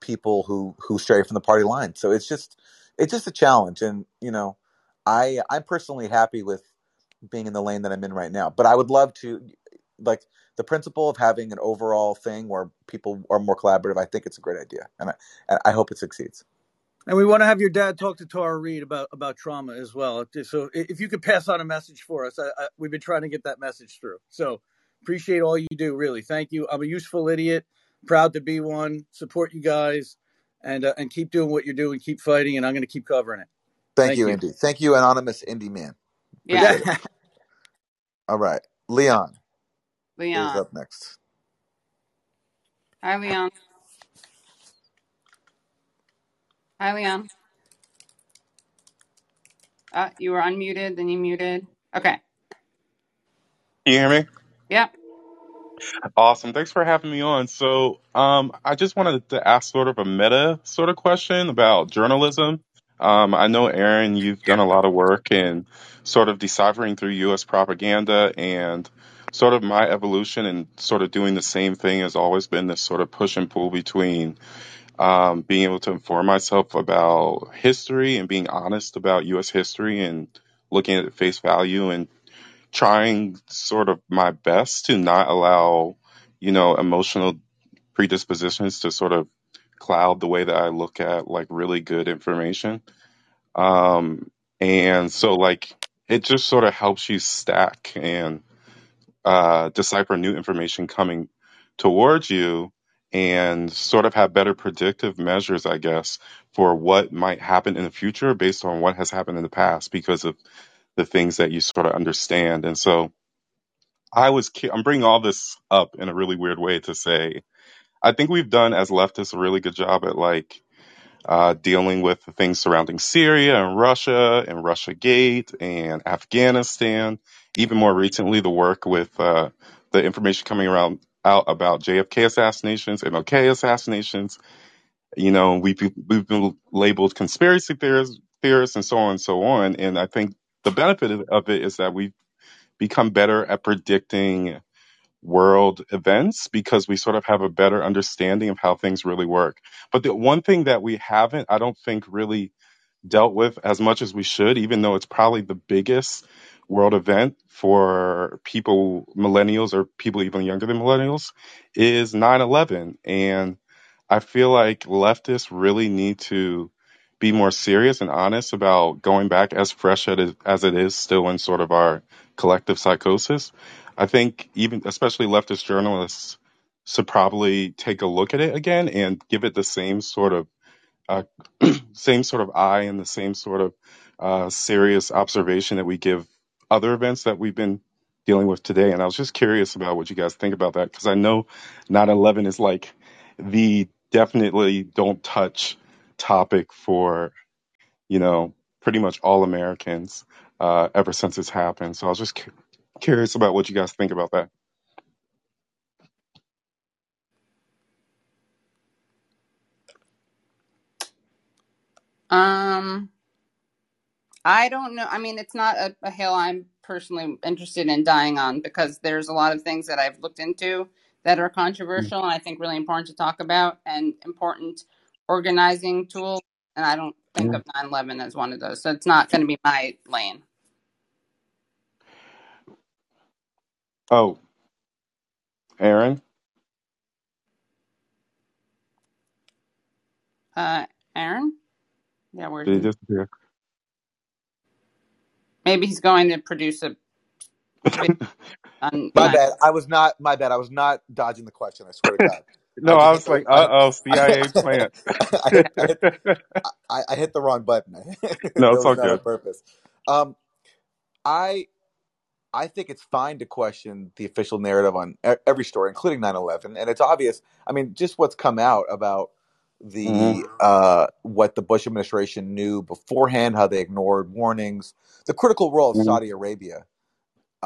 people who who stray from the party line. So it's just it's just a challenge, and you know, I I'm personally happy with being in the lane that I'm in right now. But I would love to like the principle of having an overall thing where people are more collaborative. I think it's a great idea, and I and I hope it succeeds. And we want to have your dad talk to Tara Reid about about trauma as well. So if you could pass on a message for us, I, I, we've been trying to get that message through. So appreciate all you do. Really, thank you. I'm a useful idiot, proud to be one. Support you guys, and uh, and keep doing what you're doing. Keep fighting, and I'm going to keep covering it. Thank, thank you, you, Indy. Thank you, anonymous indie man. Appreciate yeah. all right, Leon. Leon is up next. Hi, Leon. Hi, Leon. Uh, you were unmuted, then you muted. Okay. Can you hear me? Yep. Awesome. Thanks for having me on. So, um, I just wanted to ask sort of a meta sort of question about journalism. Um, I know, Aaron, you've done a lot of work in sort of deciphering through U.S. propaganda, and sort of my evolution and sort of doing the same thing has always been this sort of push and pull between um, being able to inform myself about history and being honest about U.S. history and looking at face value and trying sort of my best to not allow, you know, emotional predispositions to sort of cloud the way that I look at like really good information. Um, and so like it just sort of helps you stack and uh, decipher new information coming towards you and sort of have better predictive measures, I guess, for what might happen in the future based on what has happened in the past because of the things that you sort of understand. And so I was, I'm bringing all this up in a really weird way to say, I think we've done as leftists a really good job at like uh, dealing with the things surrounding Syria and Russia and Russia Gate and Afghanistan. Even more recently, the work with uh, the information coming around out about JFK assassinations, MLK assassinations. You know, we've we've been labeled conspiracy theorists, theorists, and so on and so on. And I think the benefit of of it is that we've become better at predicting world events because we sort of have a better understanding of how things really work. But the one thing that we haven't, I don't think, really dealt with as much as we should, even though it's probably the biggest world event for people, millennials or people even younger than millennials, is 9 11. And I feel like leftists really need to be more serious and honest about going back as fresh as it is still in sort of our collective psychosis. I think even, especially leftist journalists, should probably take a look at it again and give it the same sort of uh, same sort of eye and the same sort of uh, serious observation that we give other events that we've been dealing with today. And I was just curious about what you guys think about that because I know 9 11 is like the definitely don't touch topic for, you know, pretty much all Americans uh, ever since it's happened. So I was just cu- curious about what you guys think about that. Um, I don't know. I mean, it's not a, a hill I'm personally interested in dying on because there's a lot of things that I've looked into that are controversial and I think really important to talk about and important organizing tools. And I don't think Mhm. of 9 11 as one of those. So it's not going to be my lane. Oh, Aaron, Uh, Aaron? Yeah, he he? disappear? Maybe he's going to produce a video on My 9 bad. I was not. My bad. I was not dodging the question. I swear to God. no, I I was like, uh oh, CIA plant. I, hit, I, hit, I, I hit the wrong button. no, it's was all on good. purpose. Um, I I think it's fine to question the official narrative on e- every story, including 9/11, and it's obvious. I mean, just what's come out about the hmm uh, what the Bush administration knew beforehand, how they ignored warnings, the critical role of hmm Saudi Arabia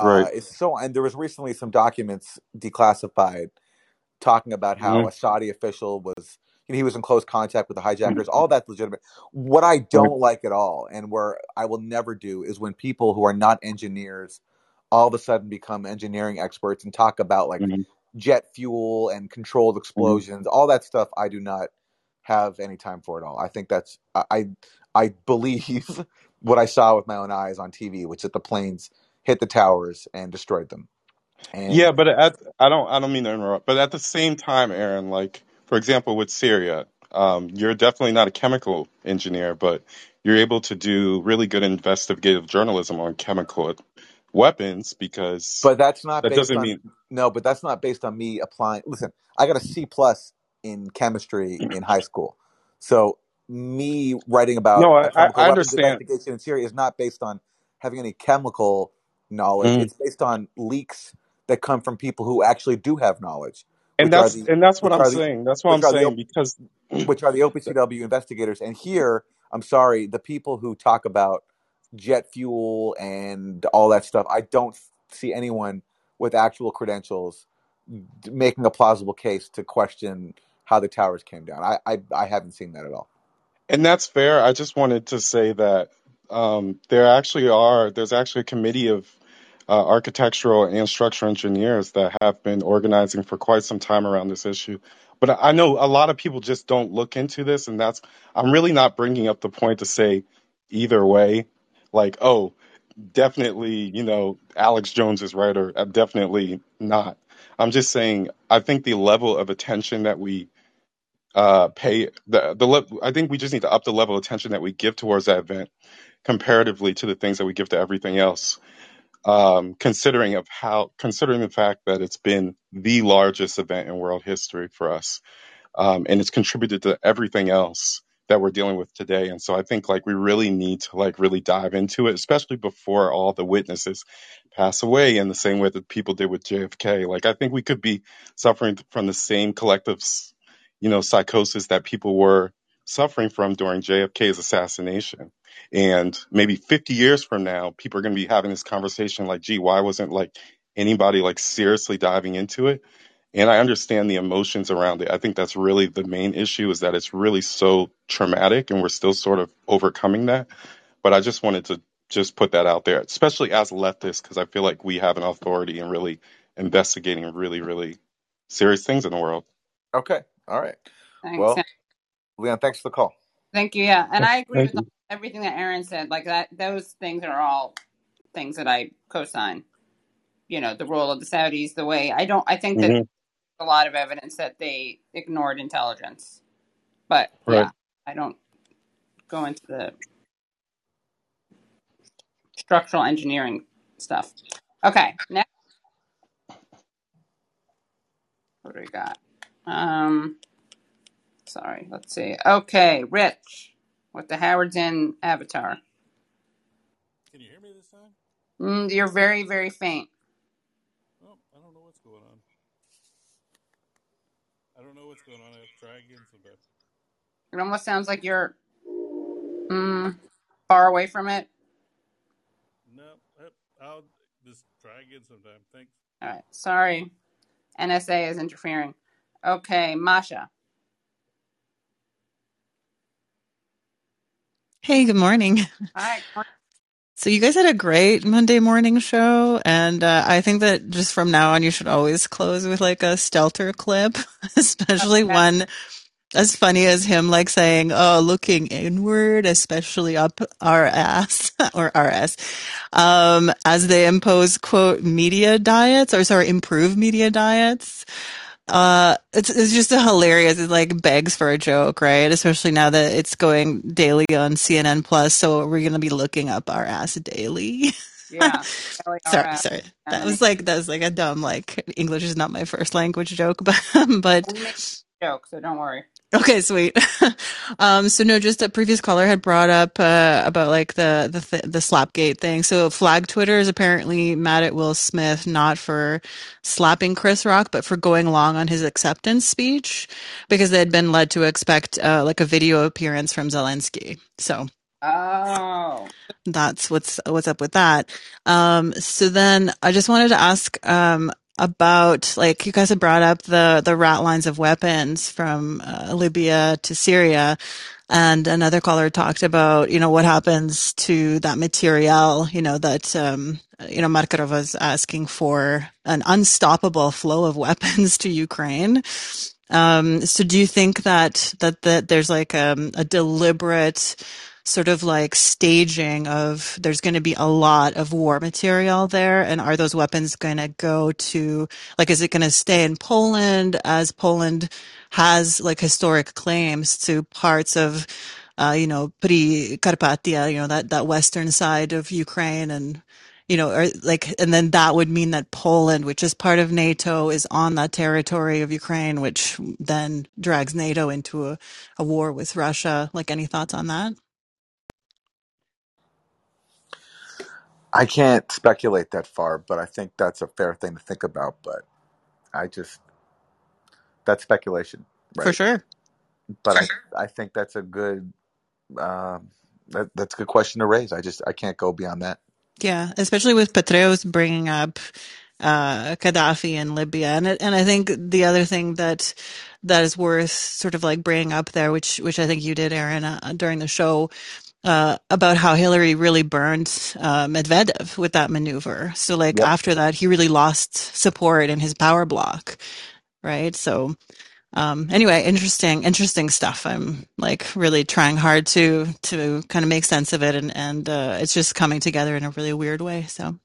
Right. uh, is so. And there was recently some documents declassified talking about how hmm a Saudi official was, you know, he was in close contact with the hijackers. All that's legitimate. What I don't like at all, and where I will never do, is when people who are not engineers all of a sudden become engineering experts and talk about like hmm jet fuel and controlled hmm explosions. All that stuff, I do not have any time for it all. I think that's I I believe what I saw with my own eyes on TV, which is that the planes hit the towers and destroyed them. Yeah, but at I don't I don't mean to interrupt, but at the same time, Aaron, like for example with Syria, um, you're definitely not a chemical engineer, but you're able to do really good investigative journalism on chemical weapons because but that's not that based doesn't on mean no, but that's not based on me applying. Listen, I got a C plus in chemistry in high school, so me writing about no, I I understand. investigation in Syria is not based on having any chemical knowledge. Mhm. It's based on leaks that come from people who actually do have knowledge, And that's the and that's what I'm the saying. That's what I'm are the saying because which are the OPCW investigators. And here, I'm sorry, the people who talk about jet fuel and all that stuff, I don't see anyone with actual credentials making a plausible case to question how the towers came down. I I, I haven't seen that at all. And that's fair. I just wanted to say that um, there actually are, there's actually a committee of uh, architectural and structural engineers that have been organizing for quite some time around this issue. But I know a lot of people just don't look into this, and that's, I'm really not bringing up the point to say either way, like, oh, definitely, you know, Alex Jones is right, or uh, definitely not. I'm just saying, I think the level of attention that we uh, pay the the le- I think we just need to up the level of attention that we give towards that event comparatively to the things that we give to everything else. Um, considering of how considering the fact that it's been the largest event in world history for us um, and it's contributed to everything else that we're dealing with today. And so I think like we really need to like really dive into it, especially before all the witnesses pass away in the same way that people did with JFK. Like I think we could be suffering from the same collective, you know, psychosis that people were suffering from during JFK's assassination. And maybe 50 years from now, people are going to be having this conversation like, gee, why wasn't like anybody like seriously diving into it? And I understand the emotions around it. I think that's really the main issue is that it's really so traumatic and we're still sort of overcoming that. But I just wanted to just put that out there, especially as leftists, because I feel like we have an authority in really investigating really, really serious things in the world. Okay. All right. Thanks. Well, Leon, thanks for the call. Thank you. Yeah, and I agree Thank with you. everything that Aaron said. Like that, those things are all things that I co-sign. You know, the role of the Saudis, the way I don't. I think that hmm a lot of evidence that they ignored intelligence, but Right. yeah, I don't go into the structural engineering stuff. Okay, next, what do we got? Um, sorry, let's see. Okay, Rich with the Howard's Inn avatar. Can you hear me this time? Mm, you're very, very faint. Oh, I don't know what's going on. I don't know what's going on. I have to try again sometime. It almost sounds like you're mm, far away from it. No, eh, I'll just try again sometime. Thanks. All right, sorry. NSA is interfering. Okay, Masha. Hey, good morning. Hi. So you guys had a great Monday morning show, and uh, I think that just from now on, you should always close with like a Stelter clip, especially Okay. one as funny as him like saying, "Oh, looking inward, especially up our ass or RS," um, as they impose quote media diets or sorry, improve media diets. Uh, it's it's just a hilarious. It like begs for a joke, right? Especially now that it's going daily on CNN Plus, so we're gonna be looking up our ass daily. Yeah. sorry, LARS. sorry. That was like that was like a dumb like English is not my first language joke, but but jokes, so don't worry. Okay, sweet. um, so no, just a previous caller had brought up uh, about like the the th- the Slapgate thing. So Flag Twitter is apparently mad at Will Smith not for slapping Chris Rock, but for going long on his acceptance speech because they had been led to expect uh, like a video appearance from Zelensky. So Oh. that's what's what's up with that. Um, so then I just wanted to ask um, about like you guys have brought up the the rat lines of weapons from uh, Libya to Syria, and another caller talked about you know what happens to that material. You know that um, you know Markarov was asking for an unstoppable flow of weapons to Ukraine. Um, so do you think that that that there's like um, a deliberate sort of like staging of there's going to be a lot of war material there and are those weapons going to go to like is it going to stay in Poland as Poland has like historic claims to parts of uh, you know Prikarpatia you know that that western side of Ukraine and you know or like and then that would mean that Poland which is part of NATO is on that territory of Ukraine which then drags NATO into a, a war with Russia. Like any thoughts on that I can't speculate that far, but I think that's a fair thing to think about. But I just that's speculation, for right? sure But I I think that's a good um, that, that's a good question to raise. I just I can't go beyond that. Yeah, especially with Petraeus bringing up uh, Gaddafi in Libya, and it, and I think the other thing that that is worth sort of like bringing up there, which which I think you did, Aaron, uh, during the show, uh, about how Hillary really burned uh, Medvedev with that maneuver. So like Yep. after that, he really lost support in his power block, right? So um, anyway, interesting, interesting stuff. I'm like really trying hard to to kind of make sense of it, and and uh, it's just coming together in a really weird way. So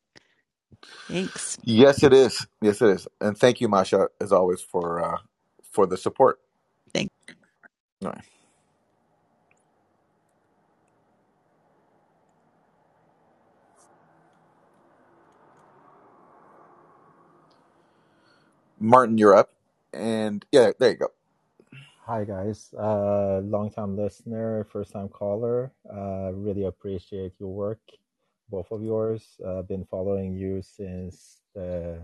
thanks. Yes, it is. Yes, it is. And thank you, Masha, as always, for uh, for the support. Thank. All right. Martin, you're up. And yeah, there you go. Hi guys, uh, long time listener, first time caller. Uh, really appreciate your work, both of yours. Uh, been following you since the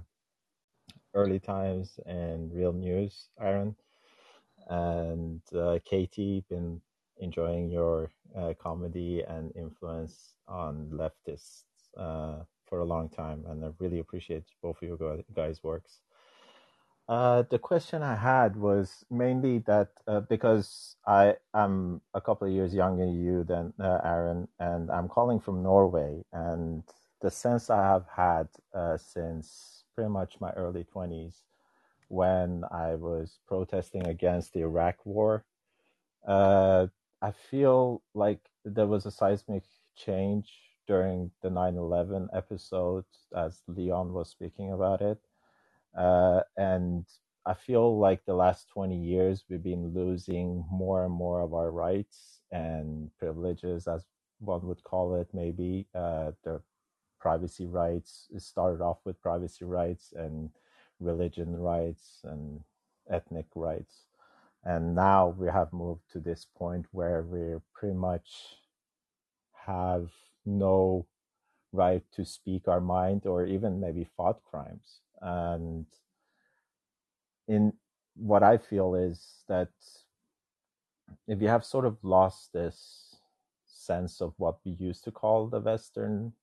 early times and real news, Aaron. And uh, Katie, been enjoying your uh, comedy and influence on leftists uh, for a long time, and I really appreciate both of you guys' works. Uh, the question I had was mainly that uh, because I am a couple of years younger than you than uh, Aaron, and I'm calling from Norway, and the sense I have had uh, since pretty much my early 20s when I was protesting against the Iraq war, uh, I feel like there was a seismic change during the 9 11 episode, as Leon was speaking about it uh, and I feel like the last 20 years we've been losing more and more of our rights and privileges, as one would call it, maybe. Uh, the privacy rights started off with privacy rights and religion rights and ethnic rights. And now we have moved to this point where we pretty much have no right to speak our mind or even maybe thought crimes. And in what I feel is that if you have sort of lost this sense of what we used to call the Western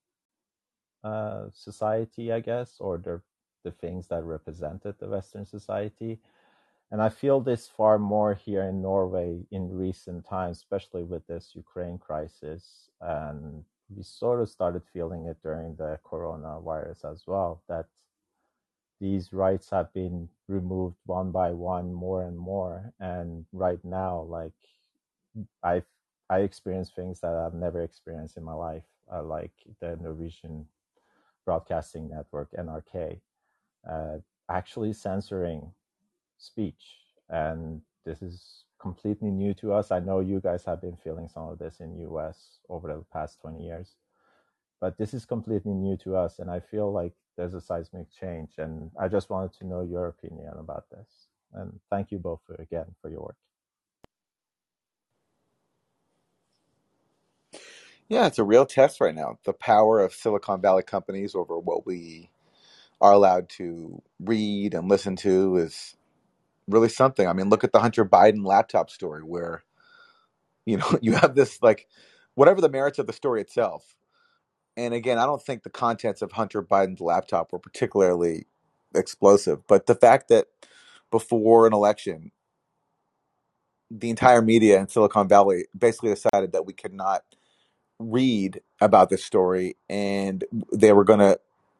uh, society, I guess, or the the things that represented the Western society, and I feel this far more here in Norway in recent times, especially with this Ukraine crisis, and we sort of started feeling it during the coronavirus as well. That these rights have been removed one by one more and more and right now like i've i experience things that i've never experienced in my life uh, like the norwegian broadcasting network nrk uh, actually censoring speech. And this is completely new to us. I know you guys have been feeling some of this in us over the past 20 years but this is completely new to us and i feel like there's a seismic change and i just wanted to know your opinion about this and thank you both for, again for your work Yeah, it's a real test right now. The power of Silicon Valley companies over what we are allowed to read and listen to is really something. I mean, look at the Hunter Biden laptop story where you know you have this like whatever the merits of the story itself and again, I don't think the contents of Hunter Biden's laptop were particularly explosive, but the fact that before an election, the entire media in Silicon Valley basically decided that we could not read about this story and they were going to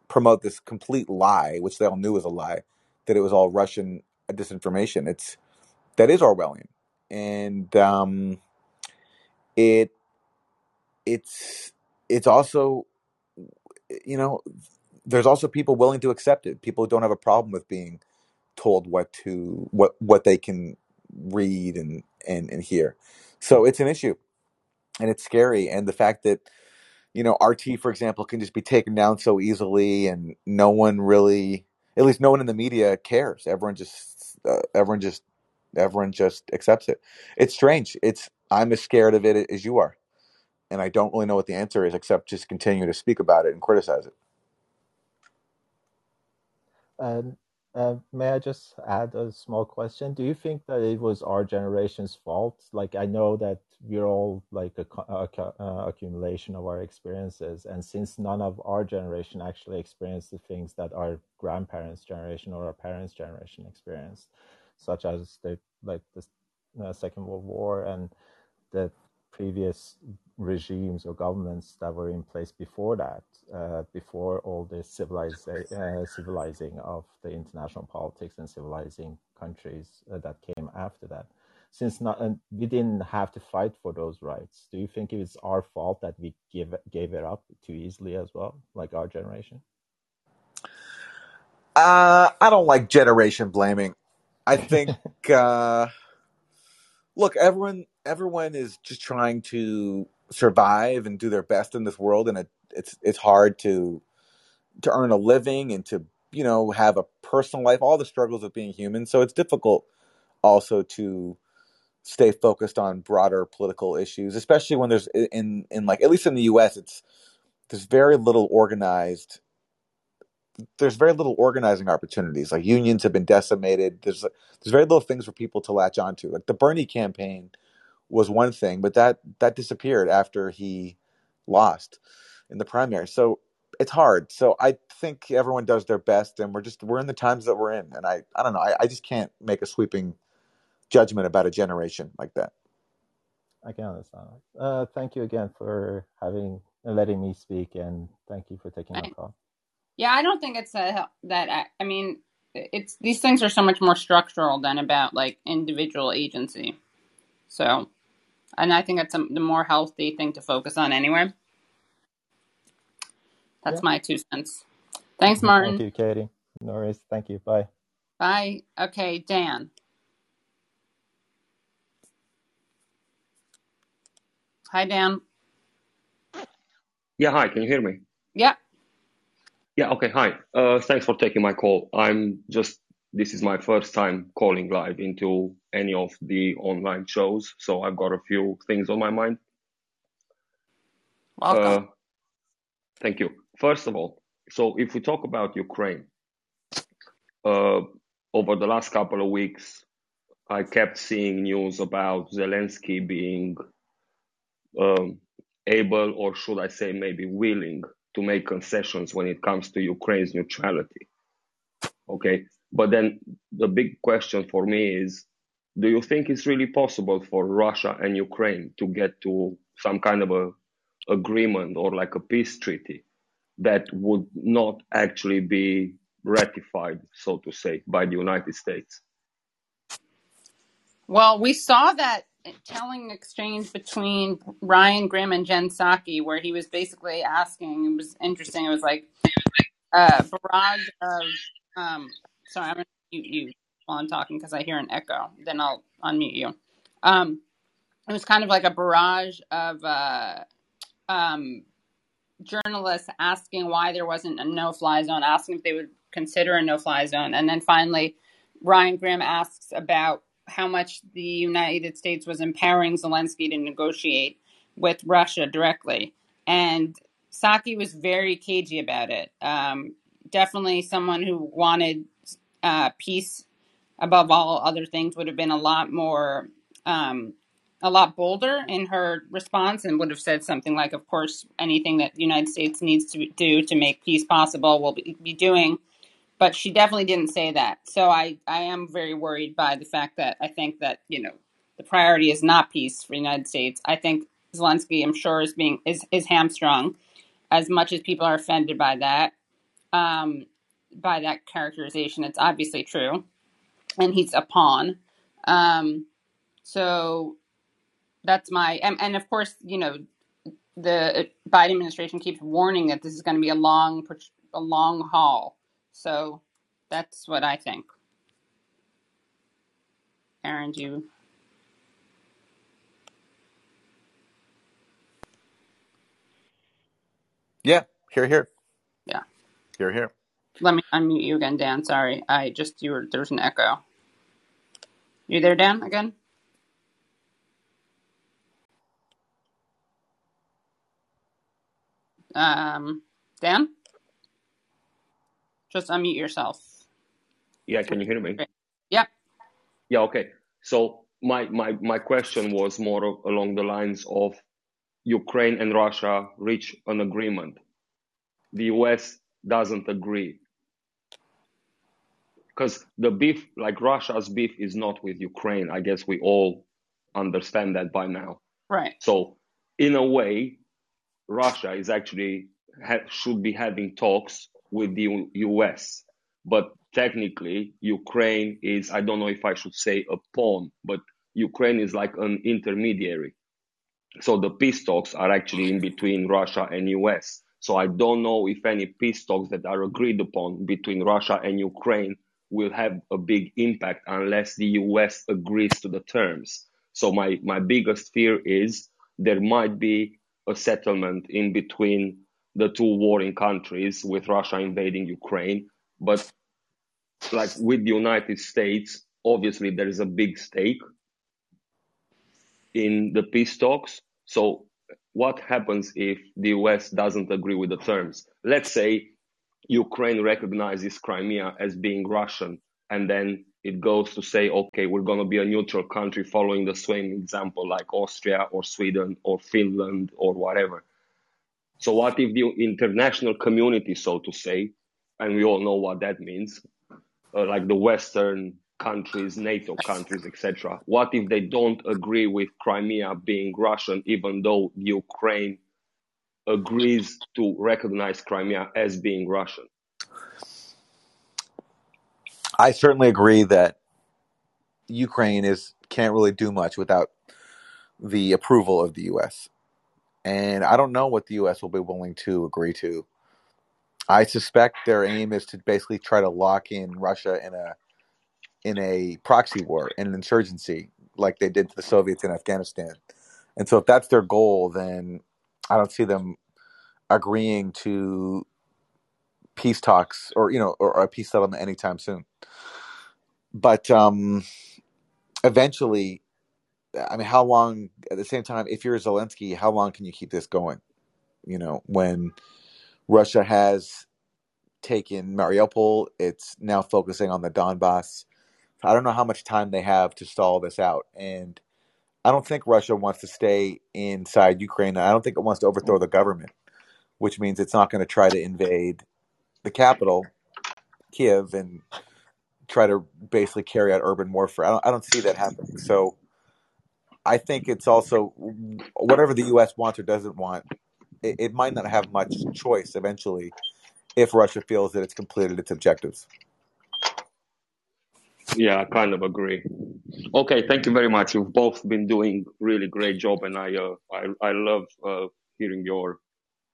promote this complete lie, which they all knew was a lie, that it was all Russian disinformation. It's that is Orwellian, and um, it it's it's also you know there's also people willing to accept it. People who don't have a problem with being told what to what what they can read and and, and hear. So it's an issue and it's scary and the fact that you know rt for example can just be taken down so easily and no one really at least no one in the media cares. Everyone just uh, everyone just everyone just accepts it. It's strange. It's i'm as scared of it as you are and I don't really know what the answer is except just continue to speak about it and criticize it. And uh, may I just add a small question? Do you think that it was our generation's fault? Like, I know that we're all like a, a, a, accumulation of our experiences, and since none of our generation actually experienced the things that our grandparents' generation or our parents' generation experienced, such as the like the uh, Second World War and the previous regimes or governments that were in place before that, uh, before all this civilizing, uh, civilizing of the international politics and civilizing countries uh, that came after that. Since not, and we didn't have to fight for those rights, do you think it's our fault that we give gave it up too easily as well, like our generation? Uh, I don't like generation blaming. I think, uh, look, everyone everyone is just trying to survive and do their best in this world, and it, it's it's hard to to earn a living and to you know have a personal life, all the struggles of being human. So it's difficult also to stay focused on broader political issues, especially when there's in in like at least in the U.S. it's there's very little organized there's very little organizing opportunities. Like unions have been decimated. There's there's very little things for people to latch onto. Like the Bernie campaign was one thing, but that that disappeared after he lost in the primary. So it's hard. So I think everyone does their best, and we're just we're in the times that we're in, and I I don't know. I, I just can't make a sweeping judgment about a generation like that. I can understand. Uh, thank you again for having letting me speak, and thank you for taking my call. Yeah, I don't think it's a that. I, I mean, it's these things are so much more structural than about like individual agency. So, and I think that's a, the more healthy thing to focus on anyway. That's Yeah. my two cents. Thanks, Martin. Thank you, Katie. No worries. Thank you. Bye. Bye. Okay, Dan. Hi, Dan. Yeah, hi, can you hear me? Yeah. Yeah, okay, hi. Uh, thanks for taking my call. I'm just, this is my first time calling live into any of the online shows, so I've got a few things on my mind. Welcome. Uh, thank you. First of all, so if we talk about Ukraine, uh, over the last couple of weeks, I kept seeing news about Zelensky being um, able, or should I say, maybe willing to make concessions when it comes to Ukraine's neutrality. Okay, but then the big question for me is do you think it's really possible for Russia and Ukraine to get to some kind of a agreement or like a peace treaty that would not actually be ratified, so to say, by the United States? Well, we saw that telling exchange between Ryan Grim and Jen Psaki, where he was basically asking. It was interesting. It was like a barrage of. Um, sorry, I'm going to mute you while I'm talking because I hear an echo. Then I'll unmute you. Um, it was kind of like a barrage of uh, um, journalists asking why there wasn't a no-fly zone, asking if they would consider a no-fly zone, and then finally, Ryan Grim asks about how much the United States was empowering Zelensky to negotiate with Russia directly. And Psaki was very cagey about it. Um, definitely someone who wanted uh, peace above all other things would have been a lot more, um, a lot bolder in her response and would have said something like, of course, anything that the United States needs to do to make peace possible, we'll be, be doing but she definitely didn't say that. So I, I am very worried by the fact that I think that you know the priority is not peace for the United States. I think Zelensky, I'm sure, is being is is hamstrung as much as people are offended by that, um, by that characterization. It's obviously true, and he's a pawn. Um, so that's my and, and of course you know the Biden administration keeps warning that this is going to be a long a long haul. So that's what I think. Aaron, do you? Yeah, here, here, Yeah. here, here. Let me unmute you again, Dan. Sorry, I just you were there's an echo. You there, Dan? Again? Um, Dan, just unmute yourself. Yeah, can you hear me? Great. Yep. Yeah, okay. So my my my question was more of- along the lines of Ukraine and Russia reach an agreement. The US doesn't agree. Because the beef, like Russia's beef, is not with Ukraine. I guess we all understand that by now. Right. So, in a way, Russia is actually ha- should be having talks with the U- US, but technically, Ukraine is I don't know if I should say a pawn, but Ukraine is like an intermediary. So the peace talks are actually in between Russia and US. So I don't know if any peace talks that are agreed upon between Russia and Ukraine will have a big impact unless the US agrees to the terms. So my, my biggest fear is there might be a settlement in between the two warring countries with Russia invading Ukraine. But like with the United States, obviously there is a big stake in the peace talks. So what happens if the US doesn't agree with the terms? Let's say Ukraine recognizes Crimea as being Russian, and then it goes to say, okay, we're going to be a neutral country following the same example like Austria or Sweden or Finland or whatever. So what if the international community, so to say, and we all know what that means, uh, like the Western countries, NATO countries, etc. What if they don't agree with Crimea being Russian, even though Ukraine agrees to recognize Crimea as being Russian? I certainly agree that Ukraine is can't really do much without the approval of the U.S. And I don't know what the U.S. will be willing to agree to. I suspect their aim is to basically try to lock in Russia in a in a proxy war, in an insurgency, like they did to the Soviets in Afghanistan. And so, if that's their goal, then I don't see them agreeing to peace talks or you know or, or a peace settlement anytime soon. But um, eventually, I mean, how long? At the same time, if you're Zelensky, how long can you keep this going? You know, when Russia has taken Mariupol, it's now focusing on the Donbass. I don't know how much time they have to stall this out, and I don't think Russia wants to stay inside Ukraine. I don't think it wants to overthrow the government, which means it's not going to try to invade the capital, Kiev, and try to basically carry out urban warfare. I don't, I don't see that happening. So I think it's also whatever the U.S. wants or doesn't want, it, it might not have much choice eventually if Russia feels that it's completed its objectives. Yeah, I kind of agree. Okay, thank you very much. You've both been doing really great job, and I uh, I I love uh, hearing your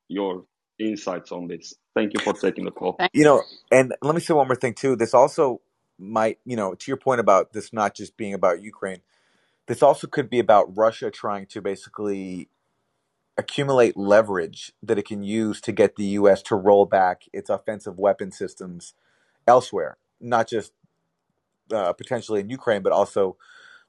your insights on this. Thank you for taking the call. You know, and let me say one more thing too. This also might, you know, to your point about this not just being about Ukraine, this also could be about Russia trying to basically accumulate leverage that it can use to get the U.S. to roll back its offensive weapon systems elsewhere, not just uh, potentially in Ukraine, but also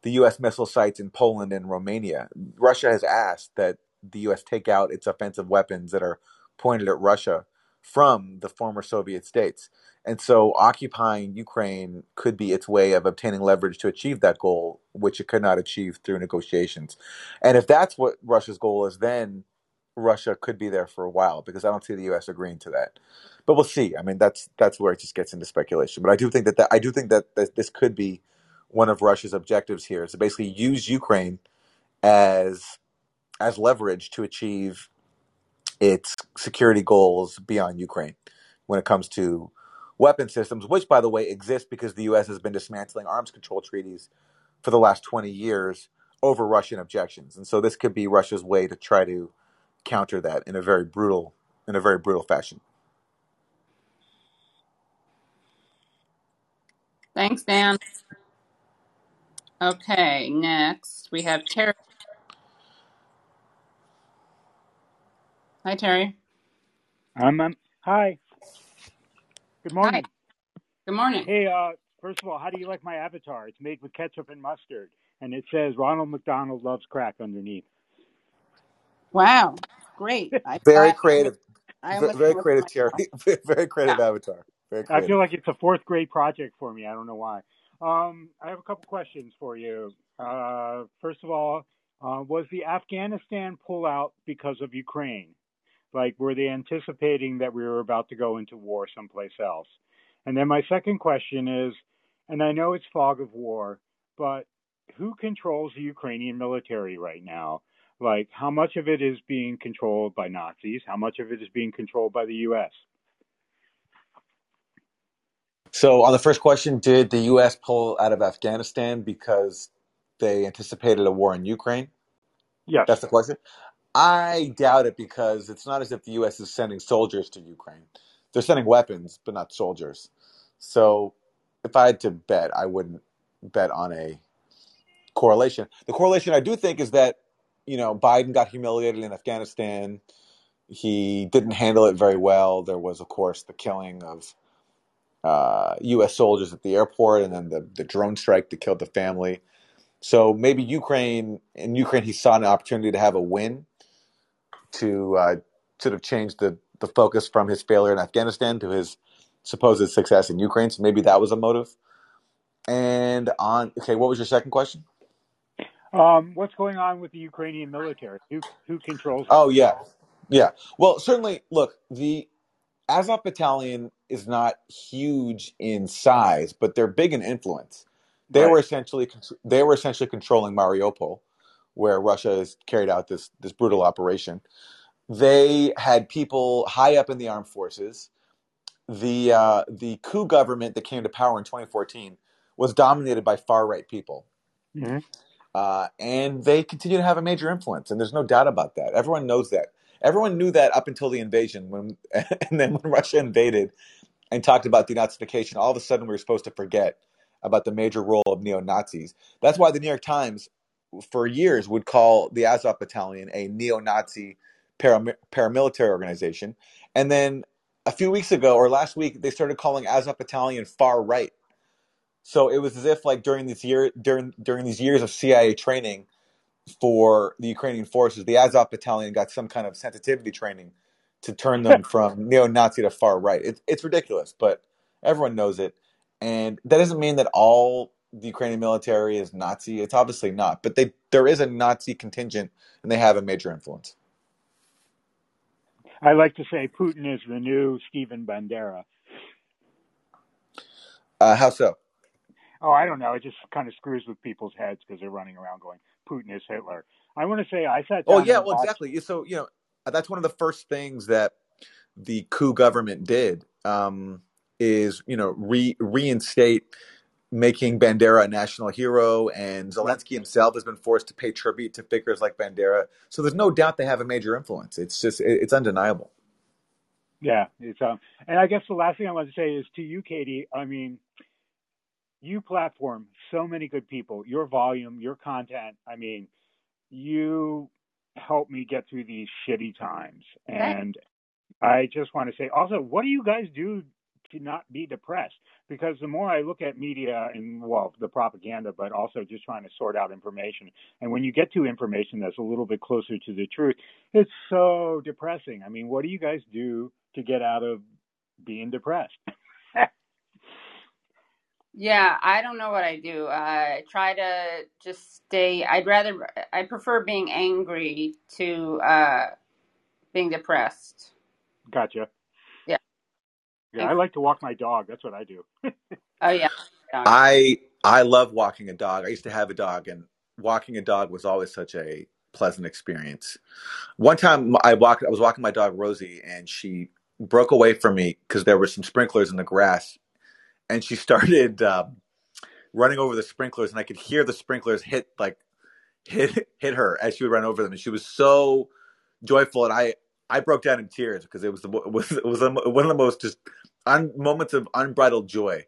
the U.S. missile sites in Poland and Romania. Russia has asked that the U.S. take out its offensive weapons that are pointed at Russia from the former Soviet states. And so occupying Ukraine could be its way of obtaining leverage to achieve that goal, which it could not achieve through negotiations. And if that's what Russia's goal is, then Russia could be there for a while because I don't see the U.S. agreeing to that. But we'll see. I mean, that's that's where it just gets into speculation. But I do think that, that I do think that, that this could be one of Russia's objectives here is to basically use Ukraine as as leverage to achieve its security goals beyond Ukraine when it comes to weapon systems, which, by the way, exist because the U.S. has been dismantling arms control treaties for the last 20 years over Russian objections. And so this could be Russia's way to try to counter that in a very brutal in a very brutal fashion. Thanks, Dan. Okay, next we have Terry. Hi, Terry. Um, um, hi. Good morning. Hi. Good morning. Hey, uh, first of all, how do you like my avatar? It's made with ketchup and mustard, and it says Ronald McDonald loves crack underneath. Wow, great. I, Very I, creative. I Ve- almost Very looked creative, myself. Terry. Very creative Yeah. avatar. Very I feel like it's a fourth grade project for me. I don't know why. Um, I have a couple questions for you. Uh, first of all, uh, was the Afghanistan pullout because of Ukraine? Like, were they anticipating that we were about to go into war someplace else? And then my second question is, and I know it's fog of war, but who controls the Ukrainian military right now? Like, how much of it is being controlled by Nazis? How much of it is being controlled by the U.S.? So, on the first question, did the U.S. pull out of Afghanistan because they anticipated a war in Ukraine? Yes. That's the question. I doubt it because it's not as if the U.S. is sending soldiers to Ukraine. They're sending weapons, but not soldiers. So, if I had to bet, I wouldn't bet on a correlation. The correlation I do think is that, you know, Biden got humiliated in Afghanistan. He didn't handle it very well. There was, of course, the killing of uh, U.S. soldiers at the airport, and then the, the drone strike that killed the family. So maybe Ukraine, in Ukraine, he saw an opportunity to have a win to uh, sort of change the, the focus from his failure in Afghanistan to his supposed success in Ukraine. So maybe that was a motive. And on, okay, what was your second question? Um, what's going on with the Ukrainian military? Who who controls? Oh, yeah. Yeah. Well, certainly, look, the Azov Battalion is not huge in size, but they're big in influence. They Right. were essentially they were essentially controlling Mariupol, where Russia has carried out this this brutal operation. They had people high up in the armed forces. The uh, the coup government that came to power in 2014 was dominated by far right people. hmm uh, and they continue to have a major influence, and there's no doubt about that. Everyone knows that. Everyone knew that up until the invasion, when and then when Russia invaded and talked about denazification, all of a sudden we were supposed to forget about the major role of neo Nazis. That's why the New York Times, for years, would call the Azov Battalion a neo-Nazi param- paramilitary organization, and then a few weeks ago or last week they started calling Azov Battalion far right. So it was as if like during this year during during these years of CIA training for the Ukrainian forces, the Azov battalion got some kind of sensitivity training to turn them from neo-Nazi to far right. It's it's ridiculous, but everyone knows it, and that doesn't mean that all the Ukrainian military is Nazi. It's obviously not, but they there is a Nazi contingent, and they have a major influence. I like to say Putin is the new Stephen Bandera. Uh, how so? Oh, I don't know. It just kind of screws with people's heads because they're running around going, Putin is Hitler. I want to say I sat Oh yeah, well watched. exactly. So you know that's one of the first things that the coup government did um, is you know re- reinstate making Bandera a national hero, and Zelensky himself has been forced to pay tribute to figures like Bandera. So there's no doubt they have a major influence. It's just it, it's undeniable. Yeah, it's um, and I guess the last thing I want to say is to you, Katie. I mean, you platform so many good people. Your volume, your content. I mean, you help me get through these shitty times. And I just want to say, also, what do you guys do to not be depressed? Because the more I look at media and well, the propaganda, but also just trying to sort out information. And when you get to information that's a little bit closer to the truth, it's so depressing. I mean, what do you guys do to get out of being depressed? Yeah, I don't know what I do. I try to just stay. I'd rather, I prefer being angry to uh, being depressed. gotcha. Yeah. Yeah, I like to walk my dog. That's what I do. Oh, yeah. Yeah. I I love walking a dog. I used to have a dog, and walking a dog was always such a pleasant experience. One time I walked, I was walking my dog Rosie, and she broke away from me because there were some sprinklers in the grass, and she started um, running over the sprinklers, and I could hear the sprinklers hit like hit hit her as she would run over them, and she was so joyful, and I I broke down in tears because it was the it was it was one of the most just un, moments of unbridled joy,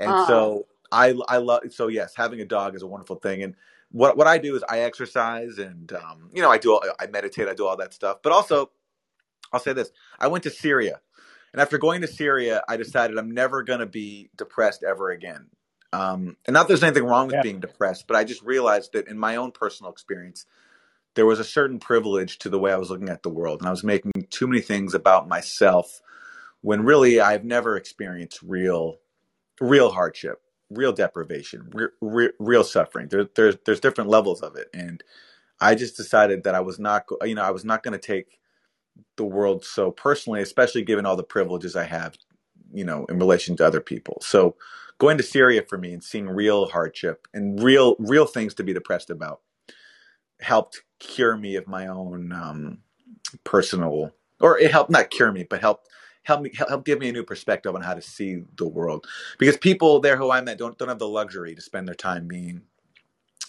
and Oh, so I I love so yes, having a dog is a wonderful thing, and what what I do is I exercise and um, you know I do all, I meditate, I do all that stuff, but also I'll say this: I went to Syria, and after going to Syria, I decided I'm never going to be depressed ever again. Um, and not that there's anything wrong with Yeah. being depressed, but I just realized that in my own personal experience, there was a certain privilege to the way I was looking at the world, and I was making too many things about myself when really I've never experienced real, real hardship, real deprivation, re- re- real suffering. There, there's there's different levels of it, and I just decided that I was not, you know, I was not going to take the world so personally, especially given all the privileges I have, you know, in relation to other people. So going to Syria for me and seeing real hardship and real real things to be depressed about helped cure me of my own um, personal, or it helped not cure me, but helped help me help, give me a new perspective on how to see the world. Because people there who I met don't don't have the luxury to spend their time being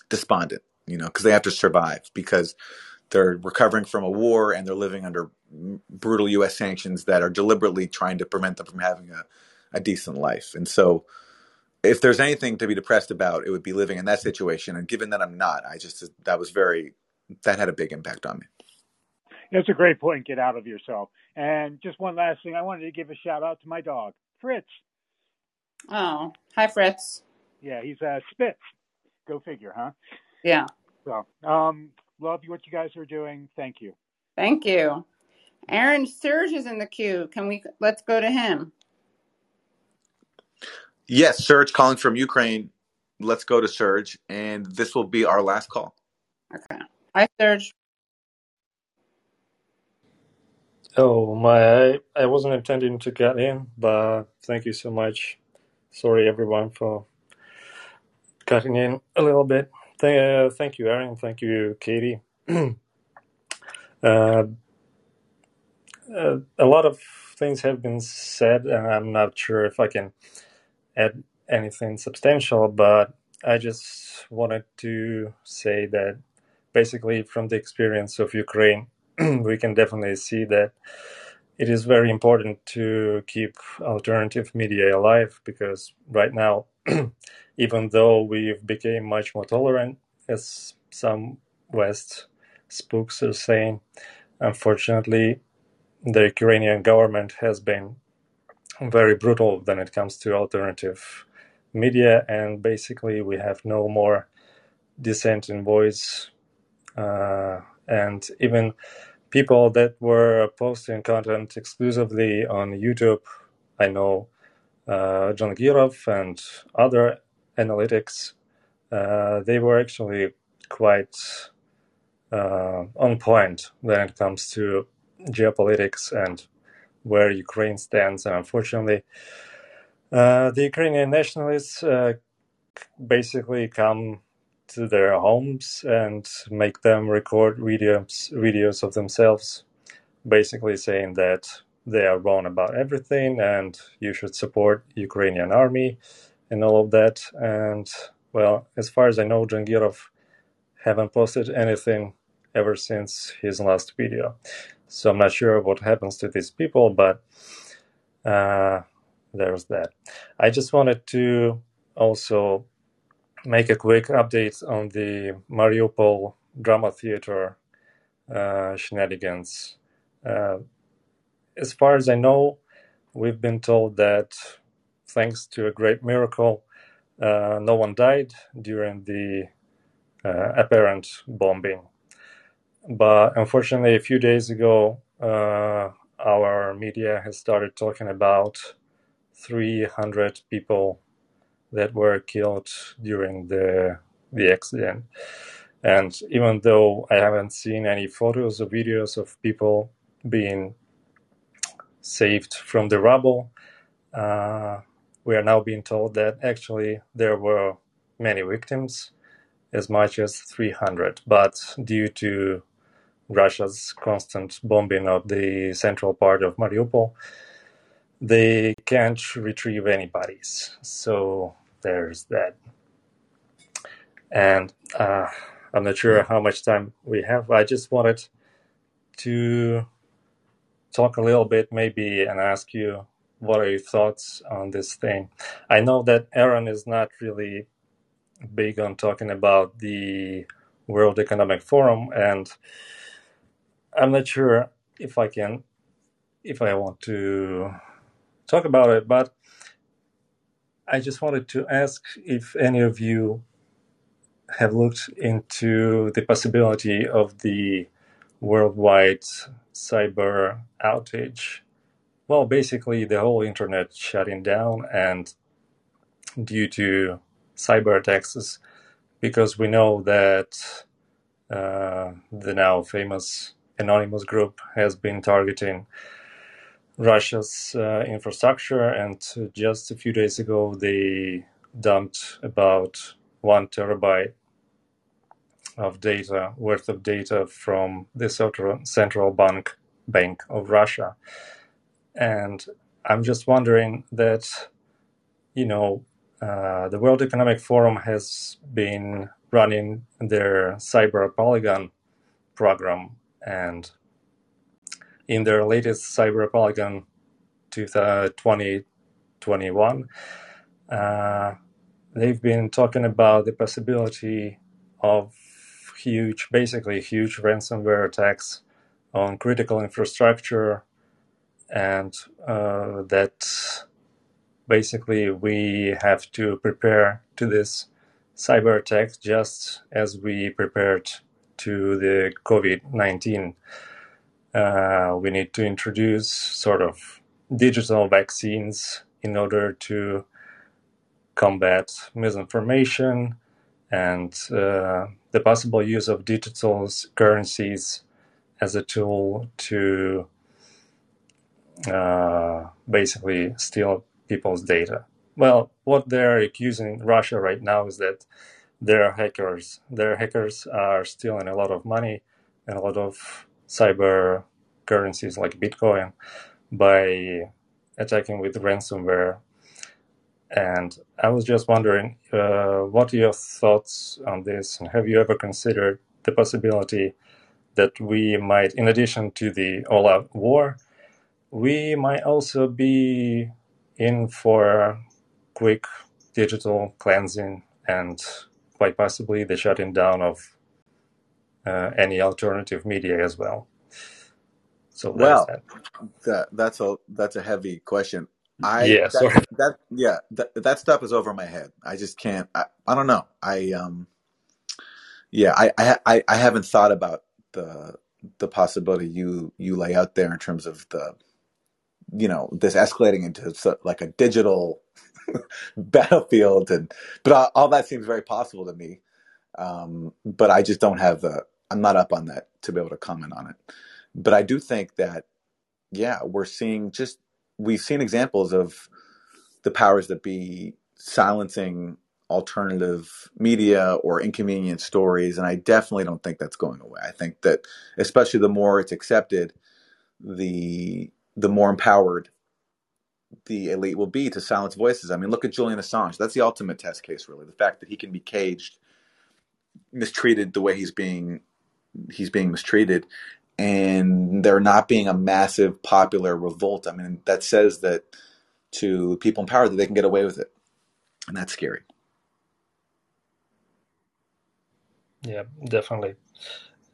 despondent, you know, because they have to survive because they're recovering from a war and they're living under brutal U.S. sanctions that are deliberately trying to prevent them from having a, a decent life. And so, if there's anything to be depressed about, it would be living in that situation. And given that I'm not, I just that was very that had a big impact on me. That's a great point. Get out of yourself. And just one last thing, I wanted to give a shout out to my dog, Fritz. oh. Hi, Fritz. Yeah, he's a Spitz. Go figure, huh? Yeah. So, um, love what you guys are doing. Thank you. Thank you. Aaron Serge is in the queue. Can we, let's go to him. Yes, Serge calling from Ukraine. Let's go to Serge, and this will be our last call. Okay. Hi, Serge. Oh my, I, I wasn't intending to get in, but thank you so much. Sorry everyone for cutting in a little bit. Th- uh, thank you, Aaron. Thank you, Katie. Uh, uh, a lot of things have been said, and I'm not sure if I can add anything substantial, but I just wanted to say that basically, from the experience of Ukraine, we can definitely see that it is very important to keep alternative media alive because right now, even though we've become much more tolerant, as some West spooks are saying, unfortunately, the Ukrainian government has been very brutal when it comes to alternative media, and basically, we have no more dissenting voice, uh, and even people that were posting content exclusively on YouTube. I know uh, Dzhangirov and other analytics. Uh, they were actually quite uh, on point when it comes to geopolitics and where Ukraine stands. And unfortunately, uh, the Ukrainian nationalists uh, basically come to their homes and make them record videos videos of themselves, basically saying that they are wrong about everything and you should support Ukrainian army and all of that. And well, as far as I know, Dzhangirov haven't posted anything ever since his last video. So I'm not sure what happens to these people, but uh, there's that. I just wanted to also make a quick update on the Mariupol Drama Theater uh, shenanigans. Uh, as far as I know, we've been told that thanks to a great miracle, uh, no one died during the uh, apparent bombing. But unfortunately, a few days ago, uh, our media has started talking about 300 people that were killed during the the accident. And even though I haven't seen any photos or videos of people being saved from the rubble, uh, we are now being told that actually there were many victims, as much as 300. But due to Russia's constant bombing of the central part of Mariupol, they can't retrieve any bodies. So there's that. And uh, I'm not sure how much time we have. I just wanted to talk a little bit, maybe, and ask you what are your thoughts on this thing. I know that Aaron is not really big on talking about the World Economic Forum, and I'm not sure if I can, if I want to talk about it, but I just wanted to ask if any of you have looked into the possibility of the worldwide cyber outage. Well, basically, the whole internet shutting down, and due to cyber attacks, because we know that uh, the now famous Anonymous group has been targeting Russia's uh, infrastructure, and just a few days ago, they dumped about one terabyte of data worth of data from the central bank bank of Russia. And I'm just wondering that, you know, uh, the World Economic Forum has been running their Cyber Polygon program, and in their latest Cyber Polygon 2021, uh, they've been talking about the possibility of huge, basically huge ransomware attacks on critical infrastructure, and uh, that basically we have to prepare to this cyber attack just as we prepared to the COVID 19. Uh, we need to introduce sort of digital vaccines in order to combat misinformation and uh, the possible use of digital currencies as a tool to uh, basically steal people's data. Well, what they're accusing Russia right now is that their hackers, their hackers are stealing a lot of money and a lot of cyber currencies like Bitcoin by attacking with ransomware. And I was just wondering, uh, what are your thoughts on this? And have you ever considered the possibility that we might, in addition to the all out war, we might also be in for quick digital cleansing and quite possibly the shutting down of uh, any alternative media as well. So that's Well, that. that that's a that's a heavy question. I Yeah, that sorry. that yeah that that stuff is over my head. I just can't. I, I don't know. I um yeah I, I I I haven't thought about the the possibility you you lay out there in terms of the you know this escalating into so- like a digital battlefield and but all, all that seems very possible to me. Um, but I just don't have the I'm not up on that to be able to comment on it. But I do think that yeah, we're seeing just we've seen examples of the powers that be silencing alternative media or inconvenient stories, and I definitely don't think that's going away. I think that especially the more it's accepted, the the more empowered the elite will be to silence voices. I mean, look at Julian Assange. That's the ultimate test case, really. The fact that he can be caged, mistreated the way he's being he's being mistreated, and there not being a massive popular revolt. I mean, that says that to people in power that they can get away with it, and that's scary. Yeah, definitely.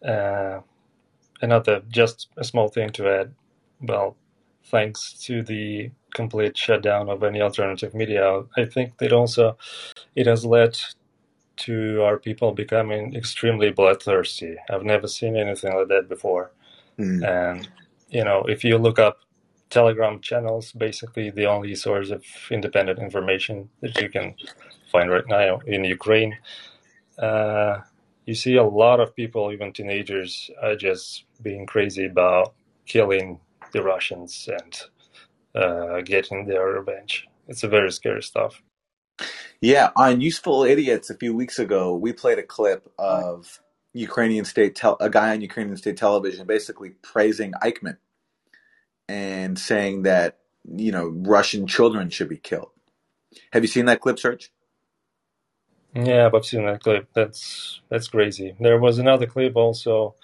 Uh, another, just a small thing to add. Well, thanks to the complete shutdown of any alternative media, I think that also it has led to our people becoming extremely bloodthirsty. I've never seen anything like that before. Mm. And, you know, if you look up Telegram channels, basically the only source of independent information that you can find right now in Ukraine, uh, you see a lot of people, even teenagers, are just being crazy about killing the Russians and uh, getting their revenge. It's a very scary stuff. Yeah, on Useful Idiots a few weeks ago, we played a clip of Ukrainian state tel- a guy on Ukrainian state television basically praising Eichmann and saying that you know Russian children should be killed. Have you seen that clip, Serge? Yeah, I've seen that clip. That's that's crazy. There was another clip also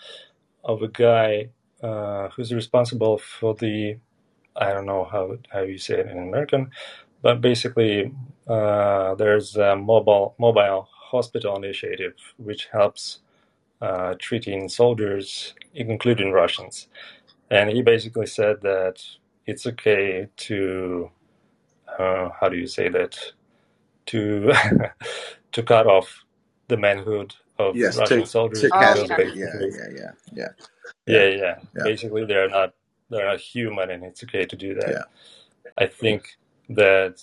of a guy uh, who's responsible for the I don't know how how you say it in American, but basically uh, there's a mobile mobile hospital initiative which helps uh, treating soldiers, including Russians, and he basically said that it's okay to uh, how do you say that to to cut off the manhood of Yes, Russian to soldiers to because yeah. Yeah, yeah, yeah, yeah, yeah yeah, basically they're not they're not human and it's okay to do that. yeah. I think that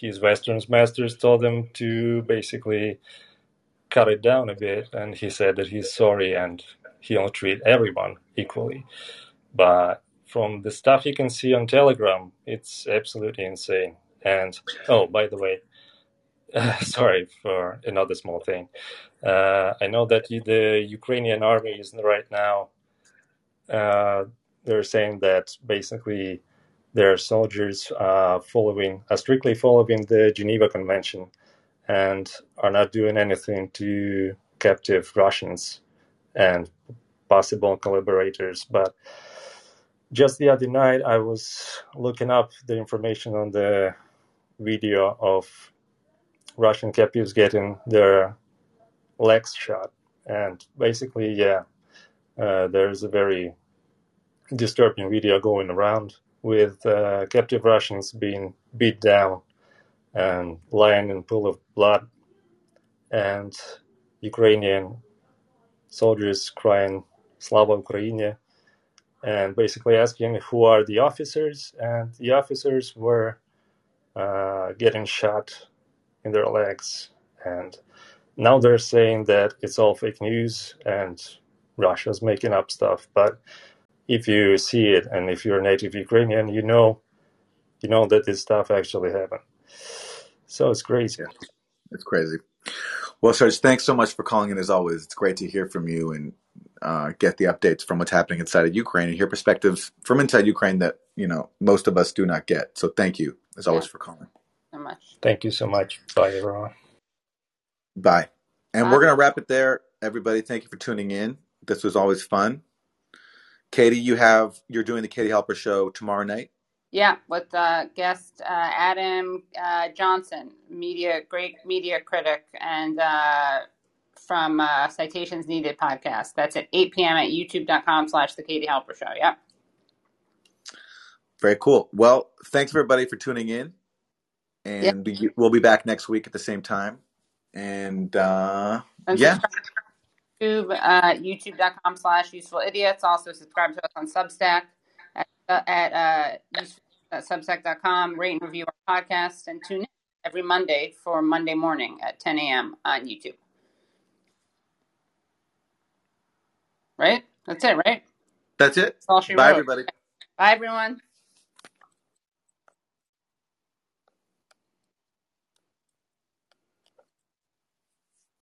his Western masters told him to basically cut it down a bit, and he said that he's sorry and he'll treat everyone equally. But from the stuff you can see on Telegram, it's absolutely insane. And oh, by the way, sorry for another small thing. Uh, I know that the Ukrainian army is right now. Uh, they're saying that basically their soldiers are following, are strictly following the Geneva Convention, and are not doing anything to captive Russians and possible collaborators. But just the other night, I was looking up the information on the video of Russian captives getting their legs shot, and basically, yeah, uh, there's a very disturbing video going around with uh, captive Russians being beat down and lying in a pool of blood, and Ukrainian soldiers crying "Slava Ukraine" and basically asking who are the officers, and the officers were uh, getting shot in their legs, and now they're saying that it's all fake news and Russia's making up stuff, but if you see it and if you're a native Ukrainian, you know, you know that this stuff actually happened. So it's crazy. Yeah, it's crazy. Well, Serge, thanks so much for calling in as always. It's great to hear from you and uh, get the updates from what's happening inside of Ukraine and hear perspectives from inside Ukraine that you know most of us do not get. So thank you as always Yeah. for calling. So much. Thank you so much. Bye, everyone. Bye. And Bye. we're gonna wrap it there. Everybody, thank you for tuning in. This was always fun. Katie, you have you're doing the Katie Halper show tomorrow night. Yeah, with uh, guest uh, Adam uh, Johnson, media great media critic, and uh, from uh, Citations Needed podcast. That's at 8 p.m. at youtube.com slash the Katie Halper Show. Yep. Very cool. Well, thanks everybody for tuning in, and we- we'll be back next week at the same time. And uh, And yeah, YouTube, uh, youtube.com slash useful idiots. Also subscribe to us on Substack at, uh, at uh, uh, substack.com. Rate and review our podcast and tune in every Monday for Monday morning at 10 a.m. on YouTube. Right? That's it, right? that's it. That's Bye, wrote. everybody. Bye, everyone.